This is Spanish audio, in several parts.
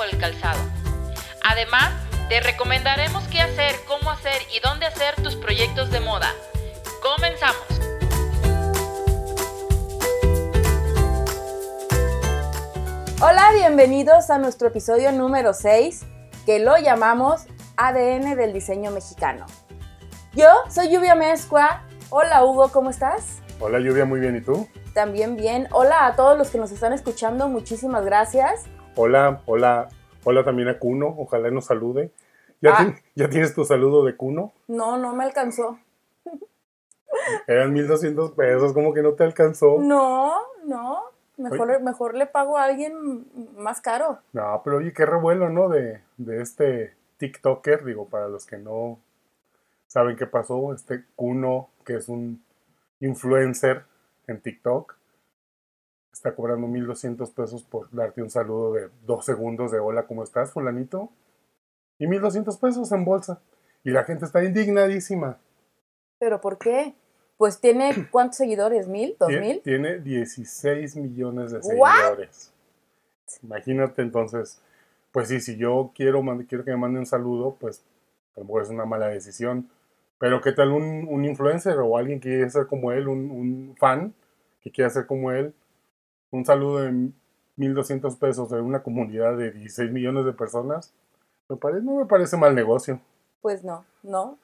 por el calzado. Además, te recomendaremos qué hacer, cómo hacer y dónde hacer tus proyectos de moda. Comenzamos. Hola, bienvenidos a nuestro episodio número 6, que lo llamamos ADN del diseño mexicano. Yo soy Lluvia Mezcua. Hola Hugo, ¿cómo estás? Hola Lluvia, muy bien, ¿y tú? También bien. Hola a todos los que nos están escuchando, muchísimas gracias. Hola, hola, hola también a Cuno, ojalá nos salude. ¿Ya, Ah. ¿ya tienes tu saludo de Cuno? No, no me alcanzó. Eran 1200 pesos, como que no te alcanzó. No, no. Mejor, mejor le pago a alguien más caro. No, pero oye, qué revuelo, ¿no? De, de este TikToker, digo, para los que no saben qué pasó, este Kuno, que es un influencer en TikTok, está cobrando 1200 pesos por darte un saludo de dos segundos de hola, ¿cómo estás, fulanito? Y 1200 pesos en bolsa. Y la gente está indignadísima. ¿Pero por qué? Pues tiene cuántos seguidores, mil, dos mil. Tiene 16 millones de ¿What? seguidores. Imagínate entonces, pues sí, si yo quiero, quiero que me manden un saludo, pues a lo mejor es una mala decisión. Pero ¿qué tal un, un influencer o alguien que quiere ser como él, un, un fan que quiere ser como él? Un saludo de 1.200 pesos de una comunidad de 16 millones de personas. Me parece, no me parece mal negocio. Pues no, no.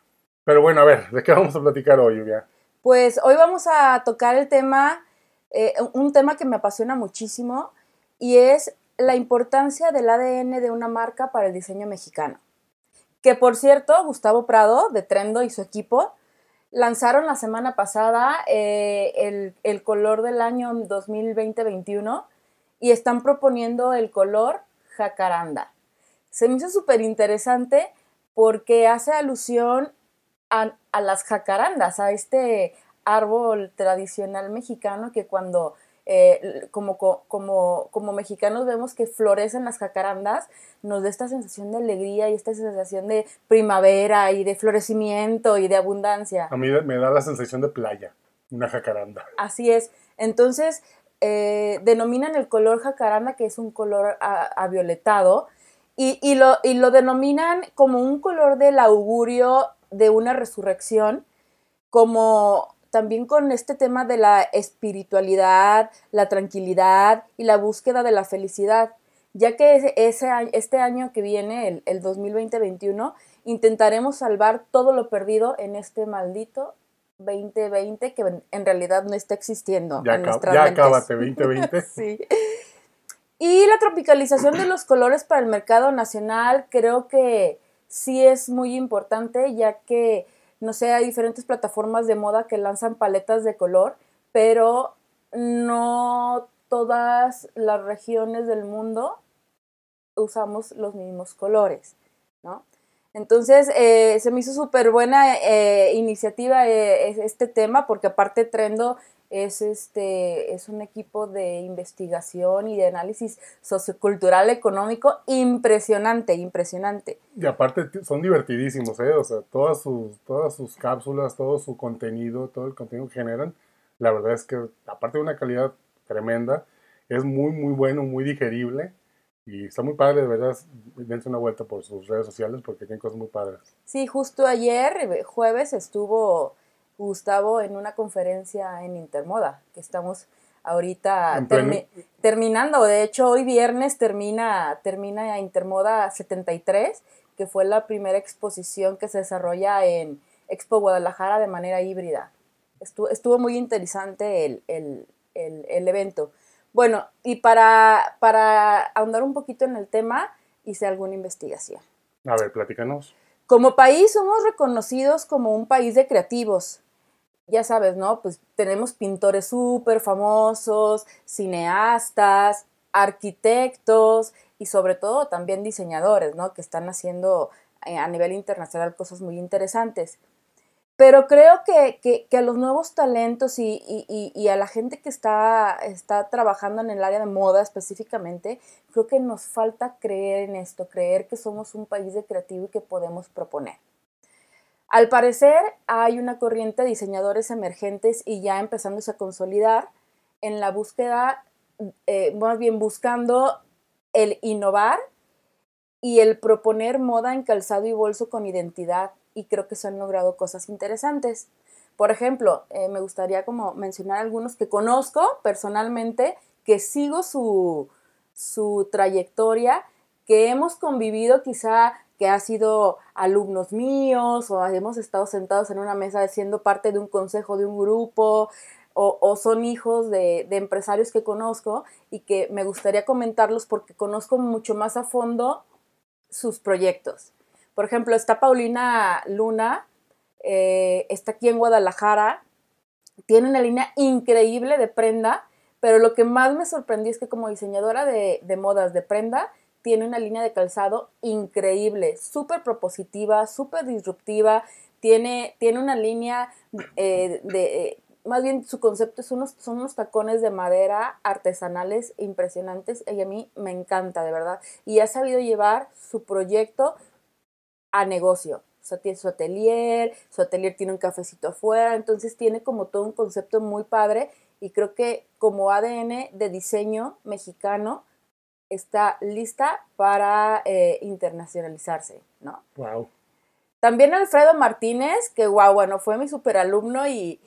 Pero bueno, a ver, ¿de qué vamos a platicar hoy, Lluvia? Pues hoy vamos a tocar el tema, eh, un tema que me apasiona muchísimo y es la importancia del ADN de una marca para el diseño mexicano. Que por cierto, Gustavo Prado de Trendo y su equipo lanzaron la semana pasada eh, el, el color del año 2020-21 y están proponiendo el color jacaranda. Se me hizo súper interesante porque hace alusión a, a las jacarandas, a este árbol tradicional mexicano que cuando eh, como, co- como, como mexicanos vemos que florecen las jacarandas, nos da esta sensación de alegría y esta sensación de primavera y de florecimiento y de abundancia. A mí me da la sensación de playa, una jacaranda. Así es. Entonces, eh, denominan el color jacaranda, que es un color avioletado, y, y lo, y lo denominan como un color del augurio de una resurrección, como también con este tema de la espiritualidad, la tranquilidad y la búsqueda de la felicidad, ya que ese, este año que viene, el, el 2020-21, intentaremos salvar todo lo perdido en este maldito 2020 que en- realidad no está existiendo Ya, en acá- nuestras ya mentes. acábate 2020. Sí. Y la tropicalización de los colores para el mercado nacional creo que sí es muy importante, ya que, no sé, hay diferentes plataformas de moda que lanzan paletas de color, pero no todas las regiones del mundo usamos los mismos colores, ¿no? Entonces, eh, se me hizo súper buena eh, iniciativa eh, es- este tema, porque aparte Trendo es, este, es un equipo de investigación y de análisis sociocultural económico impresionante, impresionante. Y aparte son divertidísimos, ¿eh? O sea, todas sus, todas sus cápsulas, todo su contenido, todo el contenido que generan, la verdad es que aparte de una calidad tremenda, es muy, muy bueno, muy digerible y está muy padre, de verdad, dense una vuelta por sus redes sociales porque tienen cosas muy padres. Sí, justo ayer, eh, jueves, estuvo Gustavo en una conferencia en Intermoda, que estamos ahorita termi- terminando. De hecho, hoy viernes termina, termina Intermoda 73, que fue la primera exposición que se desarrolla en Expo Guadalajara de manera híbrida. Estuvo, estuvo muy interesante el, el- el- el evento. Bueno, y para, para ahondar un poquito en el tema, hice alguna investigación. A ver, platícanos. Como país somos reconocidos como un país de creativos. Ya sabes, ¿no? Pues tenemos pintores súper famosos, cineastas, arquitectos y sobre todo también diseñadores, ¿no? Que están haciendo eh, a nivel internacional cosas muy interesantes. Pero creo que, a los nuevos talentos y, a la gente que está, está trabajando en el área de moda específicamente, creo que nos falta creer en esto, creer que somos un país de creativo y que podemos proponer. Al parecer hay una corriente de diseñadores emergentes y ya empezándose a consolidar en la búsqueda, eh, más bien buscando el innovar y el proponer moda en calzado y bolso con identidad y creo que se han logrado cosas interesantes. Por ejemplo, eh, me gustaría como mencionar algunos que conozco personalmente, que sigo su, su trayectoria, que hemos convivido quizá que ha sido alumnos míos o hemos estado sentados en una mesa siendo parte de un consejo de un grupo o, son hijos de, de, empresarios que conozco y que me gustaría comentarlos porque conozco mucho más a fondo sus proyectos. Por ejemplo, está Paulina Luna, eh, está aquí en Guadalajara, tiene una línea increíble de prenda, pero lo que más me sorprendió es que como diseñadora de, modas de prenda, tiene una línea de calzado increíble, súper propositiva, súper disruptiva, tiene, tiene una línea eh, de, más bien su concepto es unos, son unos tacones de madera artesanales impresionantes y a mí me encanta, de verdad. Y ha sabido llevar su proyecto a negocio. O sea, tiene su atelier, su atelier tiene un cafecito afuera, entonces tiene como todo un concepto muy padre y creo que como ADN de diseño mexicano está lista para eh, internacionalizarse, ¿no? Wow. También Alfredo Martínez, que wow, bueno, fue mi superalumno y,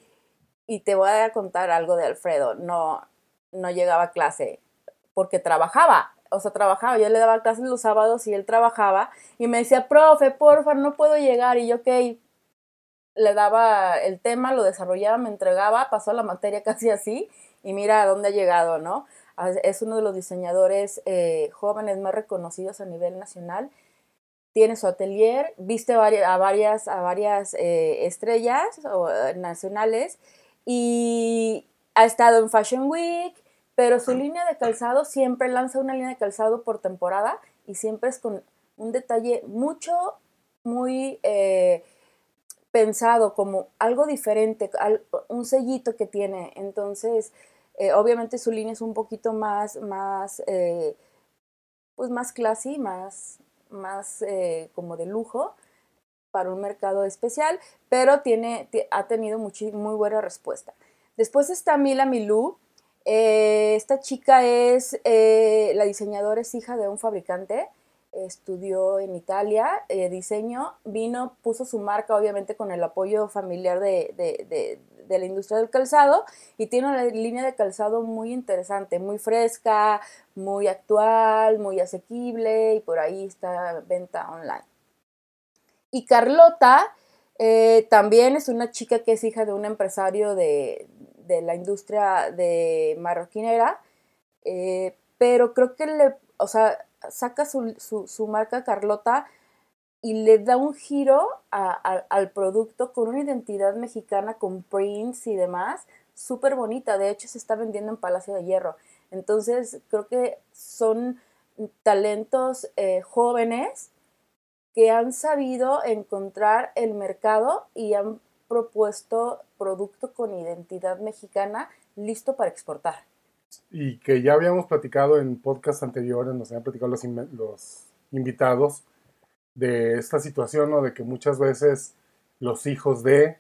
y te voy a contar algo de Alfredo. No, no llegaba a clase porque trabajaba o sea, trabajaba, yo le daba clases los sábados y él trabajaba y me decía, profe, porfa, no puedo llegar y yo, ok, le daba el tema, lo desarrollaba, me entregaba, pasó la materia casi así y mira a dónde ha llegado, ¿no? Es uno de los diseñadores eh, jóvenes más reconocidos a nivel nacional. Tiene su atelier, viste a varias, a varias eh, estrellas eh, nacionales y ha estado en Fashion Week, pero su línea de calzado siempre lanza una línea de calzado por temporada y siempre es con un detalle mucho, muy eh, pensado, como algo diferente, un sellito que tiene. Entonces, eh, obviamente su línea es un poquito más, más, eh, pues más classy, más, más como de lujo para un mercado especial, pero tiene, ha tenido muy buena respuesta. Después está Mila Milú, eh, esta chica es, eh, la diseñadora es hija de un fabricante, estudió en Italia eh, diseño, vino, puso su marca obviamente con el apoyo familiar de, la industria del calzado y tiene una línea de calzado muy interesante, muy fresca, muy actual, muy asequible y por ahí está venta online. Y Carlota también es una chica que es hija de un empresario de, de la industria de marroquinera, eh, pero creo que le, o sea, saca su, marca Carlota y le da un giro al producto con una identidad mexicana, con prints y demás, súper bonita. De hecho, se está vendiendo en Palacio de Hierro. Entonces, creo que son talentos eh, jóvenes que han sabido encontrar el mercado y han propuesto producto con identidad mexicana listo para exportar. Y que ya habíamos platicado en podcast anteriores, nos habían platicado los, los invitados de esta situación, ¿no? De que muchas veces los hijos de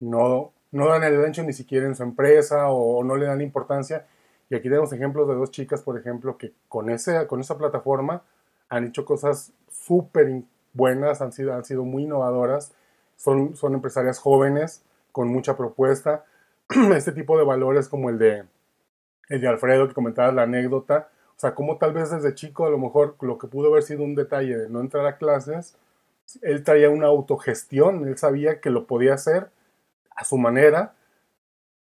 no, no dan el ancho ni siquiera en su empresa o, no le dan importancia. Y aquí tenemos ejemplos de dos chicas, por ejemplo, que con, ese, con esa plataforma han hecho cosas súper buenas, han sido, han sido muy innovadoras son, son empresarias jóvenes con mucha propuesta. Este tipo de valores como el de, el de Alfredo, que comentaba la anécdota, o sea, como tal vez desde chico a lo mejor lo que pudo haber sido un detalle de no entrar a clases, él traía una autogestión, él sabía que lo podía hacer a su manera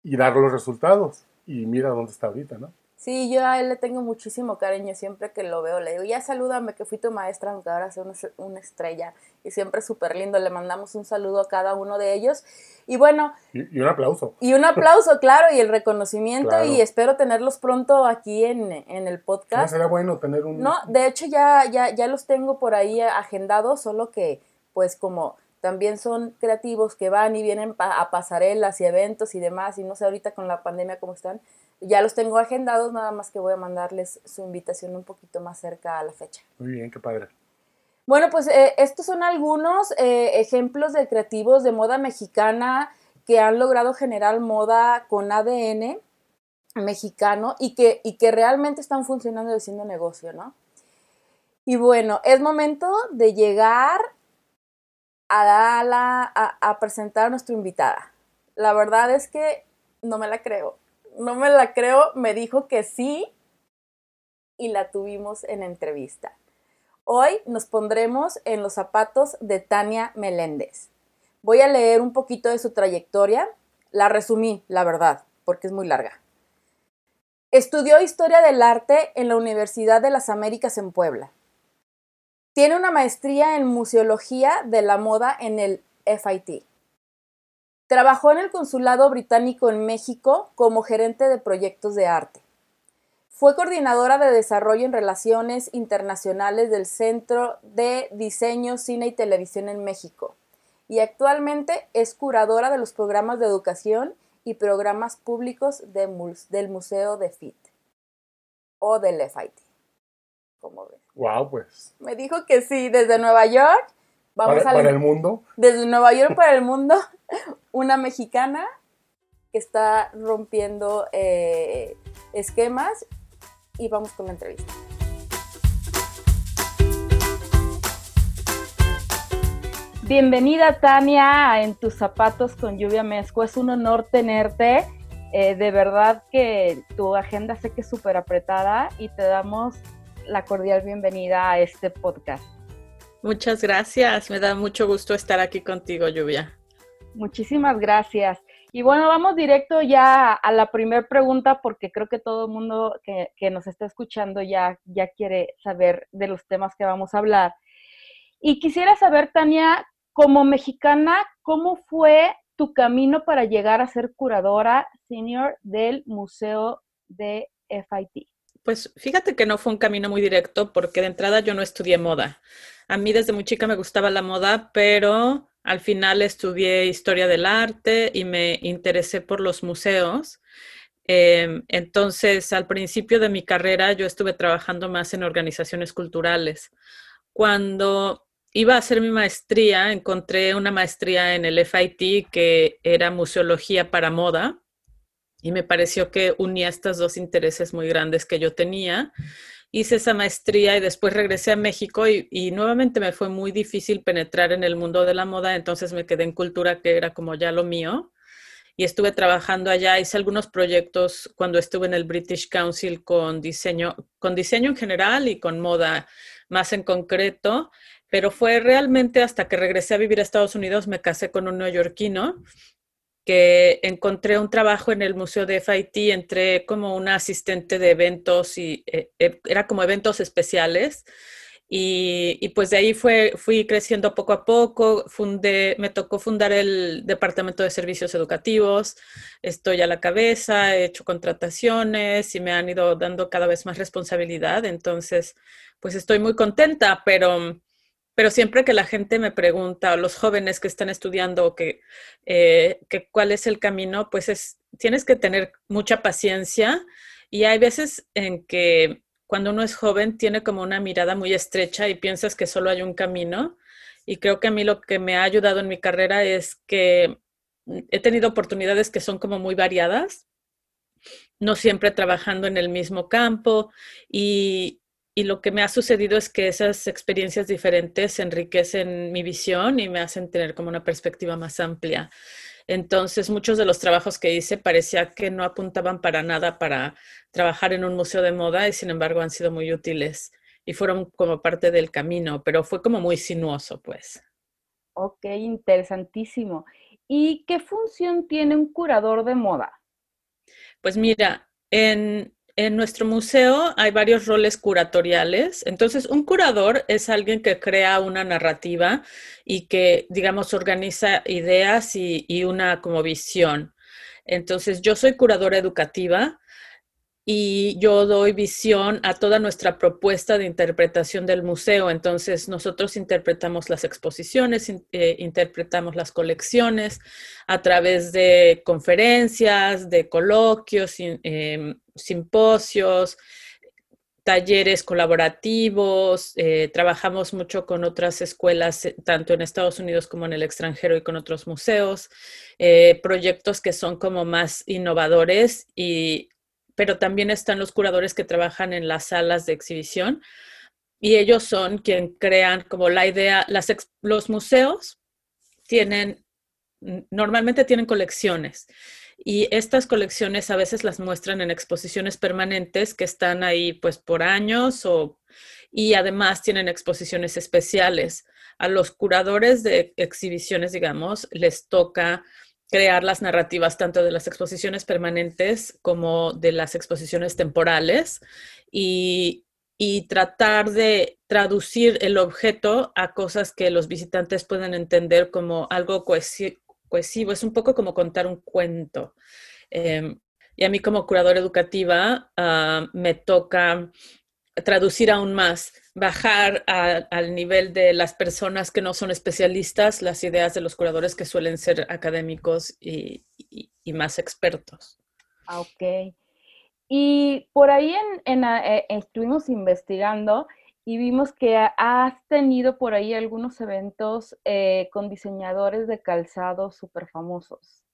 y dar los resultados. Y mira dónde está ahorita, ¿no? Sí, yo a él le tengo muchísimo cariño, siempre que lo veo le digo, ya salúdame que fui tu maestra, aunque ahora sea una, estrella, y siempre súper lindo, le mandamos un saludo a cada uno de ellos, y bueno... Y, un aplauso. Y un aplauso, claro, y el reconocimiento, y espero tenerlos pronto aquí en, el podcast. No será bueno tener un... No, de hecho ya, ya, ya los tengo por ahí agendados, solo que pues como también son creativos que van y vienen a pasarelas y eventos y demás, y no sé ahorita con la pandemia cómo están. Ya los tengo agendados, nada más que voy a mandarles su invitación un poquito más cerca a la fecha. Muy bien, qué padre. Bueno, pues eh, estos son algunos eh, ejemplos de creativos de moda mexicana que han logrado generar moda con ADN mexicano y que, y que realmente están funcionando y haciendo negocio, ¿no? Y bueno, es momento de llegar a, a, presentar a nuestra invitada. La verdad es que no me la creo. No me la creo. Me dijo que sí y la tuvimos en entrevista. Hoy nos pondremos en los zapatos de Tania Meléndez. Voy a leer un poquito de su trayectoria. La resumí, la verdad, porque es muy larga. Estudió Historia del Arte en la Universidad de las Américas en Puebla. Tiene una maestría en Museología de la Moda en el FIT. Trabajó en el Consulado Británico en México como gerente de proyectos de arte. Fue coordinadora de desarrollo en relaciones internacionales del Centro de Diseño, Cine y Televisión en México y actualmente es curadora de los programas de educación y programas públicos del Museo de FIT o del FIT. ¿Cómo ves? Wow, pues. Me dijo que sí, desde Nueva York. Vamos para, el mundo. Desde Nueva York para el mundo, una mexicana que está rompiendo eh, esquemas y vamos con la entrevista. Bienvenida Tania En tus zapatos con lluvia mezco. Es un honor tenerte. Eh, de verdad que tu agenda sé que es súper apretada y te damos la cordial bienvenida a este podcast. Muchas gracias. Me da mucho gusto estar aquí contigo, Lluvia. Muchísimas gracias. Y bueno, vamos directo ya a la primera pregunta porque creo que todo el mundo que, que, nos está escuchando ya, ya quiere saber de los temas que vamos a hablar. Y quisiera saber, Tania, como mexicana, ¿cómo fue tu camino para llegar a ser curadora senior del Museo de FIT? Pues fíjate que no fue un camino muy directo porque de entrada yo no estudié moda. A mí desde muy chica me gustaba la moda, pero al final estudié historia del arte y me interesé por los museos. Em, entonces, al principio de mi carrera yo estuve trabajando más en organizaciones culturales. Cuando iba a hacer mi maestría, encontré una maestría en el FIT que era museología para moda y me pareció que unía estos dos intereses muy grandes que yo tenía. Hice esa maestría y después regresé a México y, y, nuevamente me fue muy difícil penetrar en el mundo de la moda, entonces me quedé en cultura que era como ya lo mío y estuve trabajando allá, hice algunos proyectos cuando estuve en el British Council con diseño, con diseño en general y con moda más en concreto pero fue realmente hasta que regresé a vivir a Estados Unidos, me casé con un neoyorquino, que encontré un trabajo en el Museo de FIT, entré como una asistente de eventos y eh, eh, era como eventos especiales. Y, pues de ahí fue, fui creciendo poco a poco, fundé, me tocó fundar el Departamento de Servicios Educativos, estoy a la cabeza, he hecho contrataciones y me han ido dando cada vez más responsabilidad, entonces pues estoy muy contenta, pero pero siempre que la gente me pregunta, o los jóvenes que están estudiando, que, eh, cuál es el camino, pues es, tienes que tener mucha paciencia y hay veces en que cuando uno es joven tiene como una mirada muy estrecha y piensas que solo hay un camino. Y creo que a mí lo que me ha ayudado en mi carrera es que he tenido oportunidades que son como muy variadas, no siempre trabajando en el mismo campo y, y lo que me ha sucedido es que esas experiencias diferentes enriquecen mi visión y me hacen tener como una perspectiva más amplia. Entonces, muchos de los trabajos que hice parecía que no apuntaban para nada para trabajar en un museo de moda y sin embargo han sido muy útiles y fueron como parte del camino, pero fue como muy sinuoso, pues. Ok, interesantísimo. ¿Y qué función tiene un curador de moda? Pues mira, en, en nuestro museo hay varios roles curatoriales. Entonces, un curador es alguien que crea una narrativa y que, digamos, organiza ideas y, una como visión. Entonces, yo soy curadora educativa y yo doy visión a toda nuestra propuesta de interpretación del museo. Entonces, nosotros interpretamos las exposiciones, eh, interpretamos las colecciones a través de conferencias, de coloquios, em, simposios, talleres colaborativos, eh, trabajamos mucho con otras escuelas, eh, tanto en Estados Unidos como en el extranjero y con otros museos, proyectos que son como más innovadores y pero también están los curadores que trabajan en las salas de exhibición y ellos son quien crean como la idea, los museos tienen, normalmente tienen colecciones y estas colecciones a veces las muestran en exposiciones permanentes que están ahí pues por años o, y además tienen exposiciones especiales. A los curadores de exhibiciones, digamos, les toca crear las narrativas tanto de las exposiciones permanentes como de las exposiciones temporales y, tratar de traducir el objeto a cosas que los visitantes puedan entender como algo cohesivo. Es un poco como contar un cuento. Em, y a mí como curadora educativa ah, me toca traducir aún más, bajar al nivel de las personas que no son especialistas las ideas de los curadores que suelen ser académicos y, más expertos. Ah, ok. Y por ahí en, eh, estuvimos investigando y vimos que has tenido por ahí algunos eventos eh, con diseñadores de calzado súper famosos.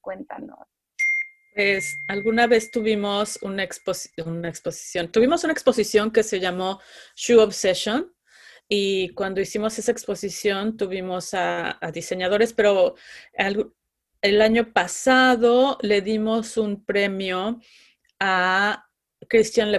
Cuéntanos. Pues alguna vez tuvimos una, exposición, tuvimos una exposición que se llamó Shoe Obsession y cuando hicimos esa exposición tuvimos a, diseñadores, pero el, año pasado le dimos un premio a Christian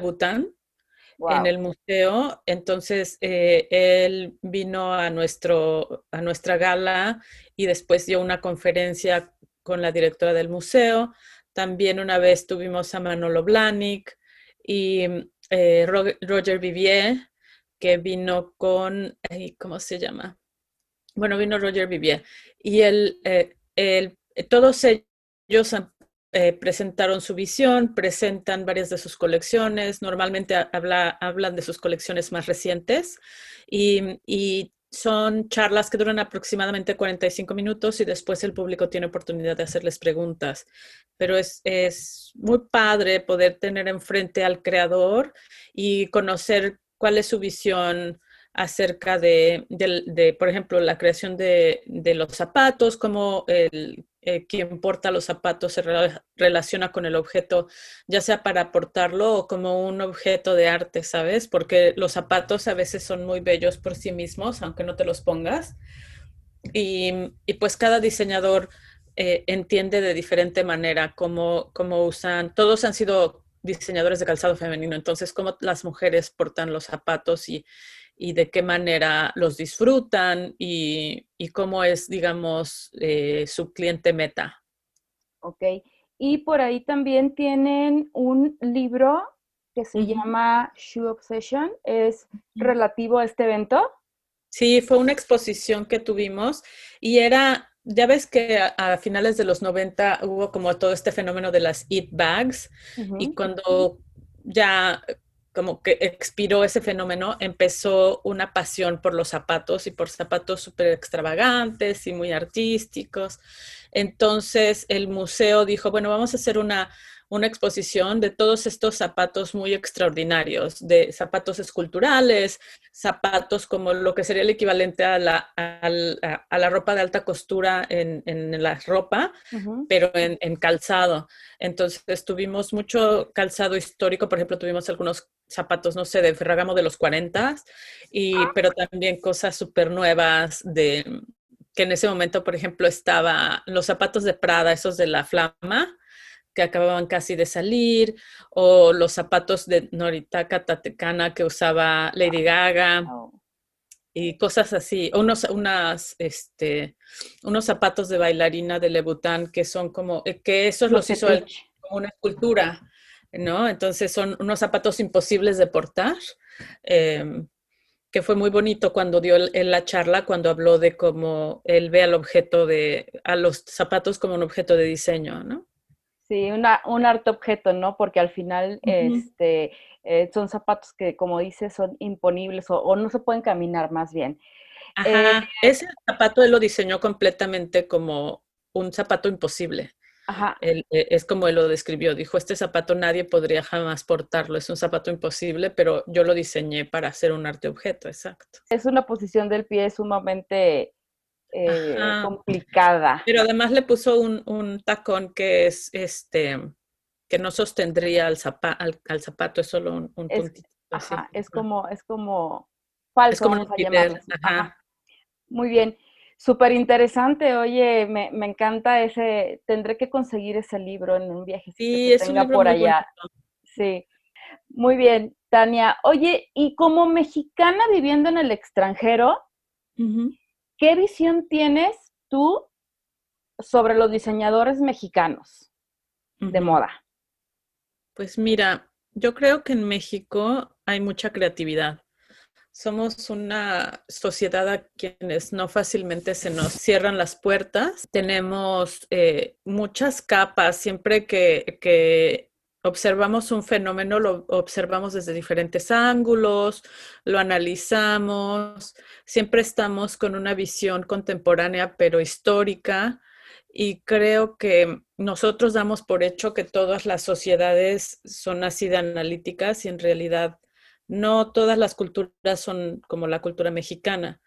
En el museo. Entonces, eh, él vino a, nuestro, a nuestra gala y después dio una conferencia con la directora del museo. También una vez tuvimos a Manolo Blahnik y eh, Roger Vivier, que vino con, ¿cómo se llama? Bueno, vino Roger Vivier. Y él, eh, todos ellos eh, presentaron su visión, presentan varias de sus colecciones, normalmente hablan de sus colecciones más recientes y, y son charlas que duran aproximadamente 45 minutos y después el público tiene oportunidad de hacerles preguntas. Pero es, es muy padre poder tener enfrente al creador y conocer cuál es su visión acerca de, por ejemplo, la creación de, de los zapatos, cómo eh, quien porta los zapatos se relaciona con el objeto, ya sea para portarlo o como un objeto de arte, ¿sabes? Porque los zapatos a veces son muy bellos por sí mismos, aunque no te los pongas. Y, pues cada diseñador eh, entiende de diferente manera cómo, cómo usan, todos han sido diseñadores de calzado femenino, entonces cómo las mujeres portan los zapatos y, y de qué manera los disfrutan y, cómo es, digamos, eh, su cliente meta. Ok. Y por ahí también tienen un libro que se llama Shoe Obsession. ¿Es relativo a este evento? Sí, fue una exposición que tuvimos y era, ya ves que a, finales de los 90 hubo como todo este fenómeno de las eat bags y cuando ya como que expiró ese fenómeno, empezó una pasión por los zapatos y por zapatos súper extravagantes y muy artísticos. Entonces el museo dijo, bueno, vamos a hacer una una exposición de todos estos zapatos muy extraordinarios, de zapatos esculturales, zapatos como lo que sería el equivalente a la, a, la ropa de alta costura en, en la ropa, pero en, en, calzado. Entonces tuvimos mucho calzado histórico, por ejemplo, tuvimos algunos zapatos, no sé, de Ferragamo de los 40, y, pero también cosas súper nuevas de que en ese momento, por ejemplo, estaba los zapatos de Prada, esos de la flama, que acababan casi de salir, o los zapatos de Noritaka Tatekana que usaba Lady Gaga, y cosas así, unos, unas, este, unos zapatos de bailarina de Lebután que son como, eh, que esos los hizo como una escultura, ¿no? Entonces son unos zapatos imposibles de portar. Em, que fue muy bonito cuando dio en la charla, cuando habló de cómo él ve al objeto de, a los zapatos como un objeto de diseño, ¿no? Sí, una, un arte objeto, ¿no? Porque al final este, eh, son zapatos que, como dices, son imponibles o, no se pueden caminar más bien. Ajá, eh, ese zapato él lo diseñó completamente como un zapato imposible. Ajá. Él, eh, es como él lo describió, dijo, este zapato nadie podría jamás portarlo, es un zapato imposible, pero yo lo diseñé para hacer un arte objeto, exacto. Es una posición del pie sumamente eh, complicada. Pero además le puso un, tacón que es este que no sostendría al, al, zapato, es solo un, puntito. Ajá, es como, es como falso, es como vamos a Muy bien. Súper interesante, oye, me, encanta ese, tendré que conseguir ese libro en un viaje sí, es tenga por allá. Sí, muy bien, Tania. Oye, y como mexicana viviendo en el extranjero, ¿qué visión tienes tú sobre los diseñadores mexicanos de moda? Pues mira, yo creo que en México hay mucha creatividad somos una sociedad a quienes no fácilmente se nos cierran las puertas. Tenemos eh, muchas capas. Siempre que, observamos un fenómeno, lo observamos desde diferentes ángulos, lo analizamos. Siempre estamos con una visión contemporánea, pero histórica. Y creo que nosotros damos por hecho que todas las sociedades son así de analíticas y en realidad no todas las culturas son como la cultura mexicana.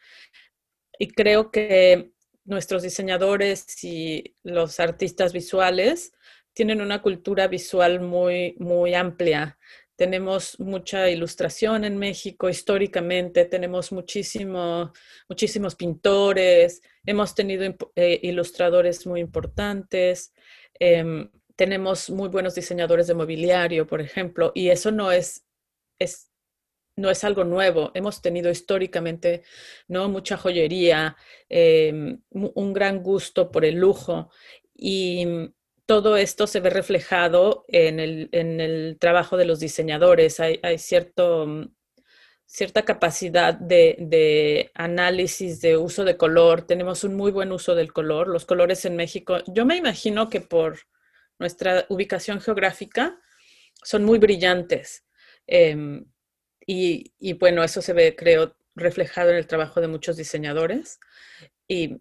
Y creo que nuestros diseñadores y los artistas visuales tienen una cultura visual muy, muy amplia. Tenemos mucha ilustración en México históricamente, tenemos muchísimo, muchísimos pintores, hemos tenido eh, ilustradores muy importantes, em, tenemos muy buenos diseñadores de mobiliario, por ejemplo, y eso no es, es no es algo nuevo. Hemos tenido históricamente ¿no? mucha joyería, em, un gran gusto por el lujo y todo esto se ve reflejado en el, trabajo de los diseñadores. Hay, cierto, cierta capacidad de, análisis, de uso de color. Tenemos un muy buen uso del color. Los colores en México, yo me imagino que por nuestra ubicación geográfica son muy brillantes. Em, y, bueno, eso se ve, creo, reflejado en el trabajo de muchos diseñadores. Y,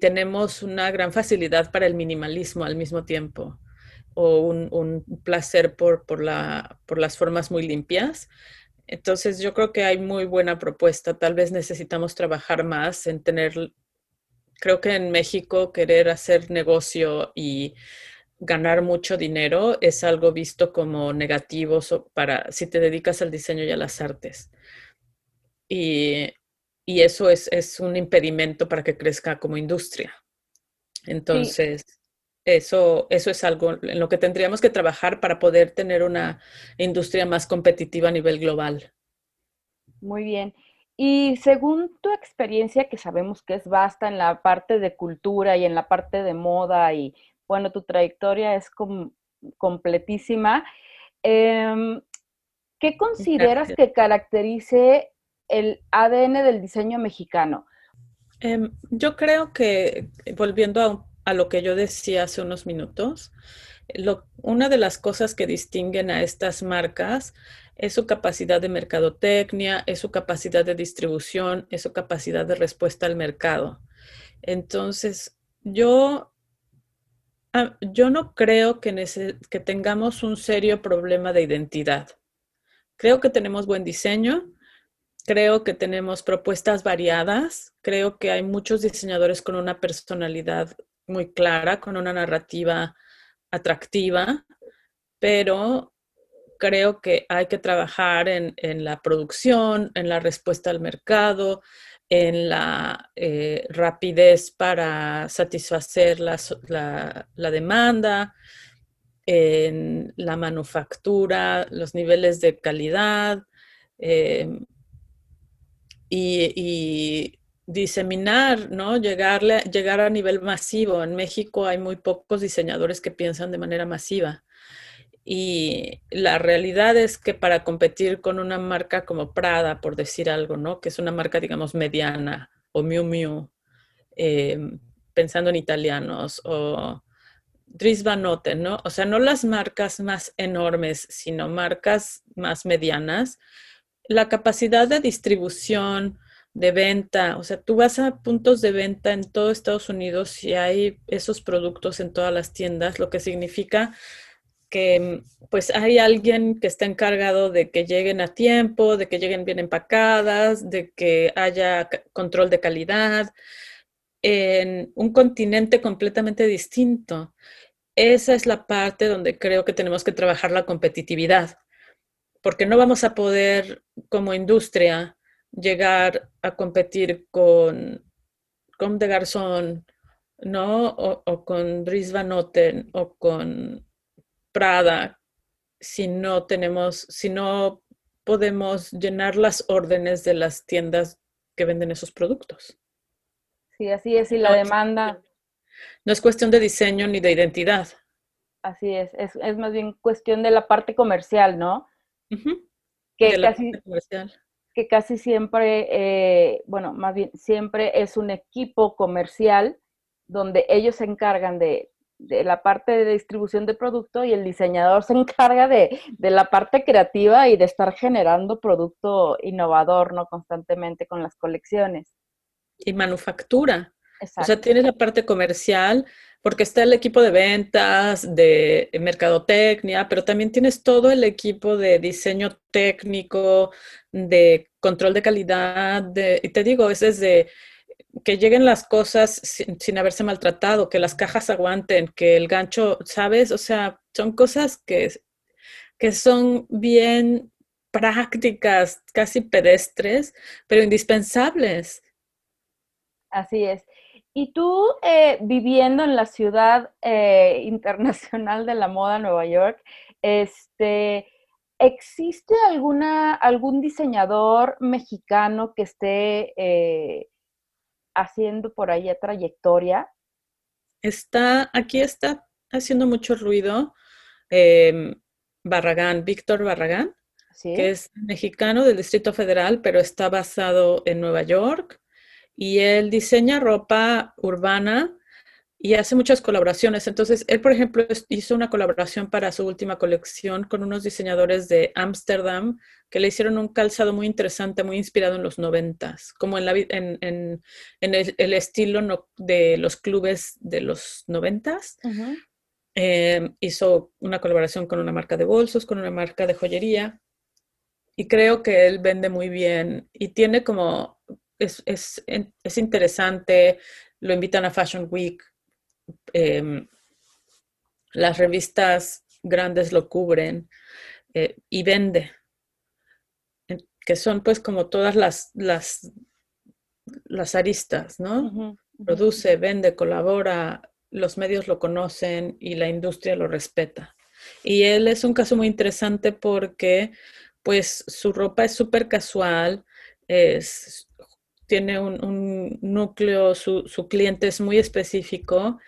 tenemos una gran facilidad para el minimalismo al mismo tiempo, o un, placer por, por, la, por las formas muy limpias. Entonces yo creo que hay muy buena propuesta. Tal vez necesitamos trabajar más en tener, creo que en México querer hacer negocio y ganar mucho dinero es algo visto como negativo para si te dedicas al diseño y a las artes. Y, eso es, un impedimento para que crezca como industria. Entonces, eso, eso es algo en lo que tendríamos que trabajar para poder tener una industria más competitiva a nivel global. Muy bien. Y según tu experiencia, que sabemos que es vasta en la parte de cultura y en la parte de moda y bueno, tu trayectoria es completísima. Em, ¿Qué consideras que caracterice el ADN del diseño mexicano? Em, yo creo que, volviendo a, lo que yo decía hace unos minutos, una de las cosas que distinguen a estas marcas es su capacidad de mercadotecnia, es su capacidad de distribución, es su capacidad de respuesta al mercado. Entonces, yo Ah, yo no creo que, que tengamos un serio problema de identidad. Creo que tenemos buen diseño, creo que tenemos propuestas variadas, creo que hay muchos diseñadores con una personalidad muy clara, con una narrativa atractiva, pero creo que hay que trabajar en, la producción, en la respuesta al mercado, en la eh, rapidez para satisfacer la, demanda, en la manufactura, los niveles de calidad em, y, diseminar, ¿no? Llegarle, llegar a nivel masivo. En México hay muy pocos diseñadores que piensan de manera masiva. Y la realidad es que para competir con una marca como Prada, por decir algo, ¿no? Que es una marca, digamos, mediana, o Miu Miu, em, pensando en italianos, o Noten, ¿no? O sea, no las marcas más enormes, sino marcas más medianas, la capacidad de distribución, de venta, o sea, tú vas a puntos de venta en todo Estados Unidos y hay esos productos en todas las tiendas, lo que significa que pues hay alguien que está encargado de que lleguen a tiempo, de que lleguen bien empacadas, de que haya control de calidad en un continente completamente distinto. Esa es la parte donde creo que tenemos que trabajar la competitividad, porque no vamos a poder como industria llegar a competir con, con de Garzón, ¿no? O, con Dries Van Noten o con Prada si no tenemos, si no podemos llenar las órdenes de las tiendas que venden esos productos. Sí, así es, y la demanda. No es cuestión de diseño ni de identidad. Así es, es, más bien cuestión de la parte comercial, ¿no? Que, casi, que casi siempre, eh, bueno, más bien siempre es un equipo comercial donde ellos se encargan de, la parte de distribución de producto y el diseñador se encarga de, de, la parte creativa y de estar generando producto innovador, ¿no? Constantemente con las colecciones. Y manufactura. O sea, tienes la parte comercial, porque está el equipo de ventas, de mercadotecnia, pero también tienes todo el equipo de diseño técnico, de control de calidad, de, y te digo, es desde que lleguen las cosas sin, haberse maltratado, que las cajas aguanten, que el gancho, ¿sabes? O sea, son cosas que, que son bien prácticas, casi pedestres, pero indispensables. Así es. Y tú, eh, viviendo en la ciudad eh, internacional de la moda, Nueva York, este, ¿existe alguna, algún diseñador mexicano que esté eh, haciendo por ahí trayectoria? Está, aquí está haciendo mucho ruido em, Barragán, Víctor Barragán, que es mexicano del Distrito Federal, pero está basado en Nueva York y él diseña ropa urbana y hace muchas colaboraciones. Entonces, él, por ejemplo, hizo una colaboración para su última colección con unos diseñadores de Ámsterdam que le hicieron un calzado muy interesante, muy inspirado en los noventas, como en, la, en, en, el, estilo de los clubes de los noventas. Eh, hizo una colaboración con una marca de bolsos, con una marca de joyería. Y creo que él vende muy bien y tiene como es, es, interesante, lo invitan a Fashion Week, em, las revistas grandes lo cubren eh, y vende, que son pues como todas las, las, las aristas, ¿no? Produce, vende, colabora, los medios lo conocen y la industria lo respeta. Y él es un caso muy interesante porque pues su ropa es súper casual, es tiene un, núcleo, su, cliente es muy específico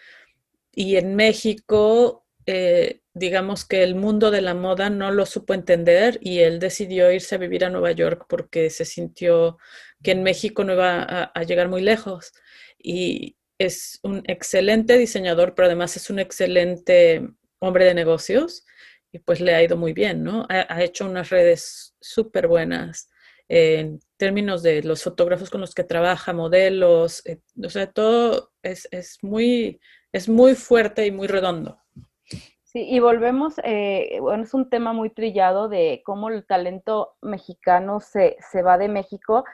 y en México, eh, digamos que el mundo de la moda no lo supo entender y él decidió irse a vivir a Nueva York porque se sintió que en México no iba a, llegar muy lejos. Y es un excelente diseñador, pero además es un excelente hombre de negocios y pues le ha ido muy bien, ¿no? Ha, ha hecho unas redes súper buenas en términos de los fotógrafos con los que trabaja, modelos, eh, o sea, todo es, muy, es muy fuerte y muy redondo. Sí, y volvemos, eh, bueno, es un tema muy trillado de cómo el talento mexicano se, se va de México.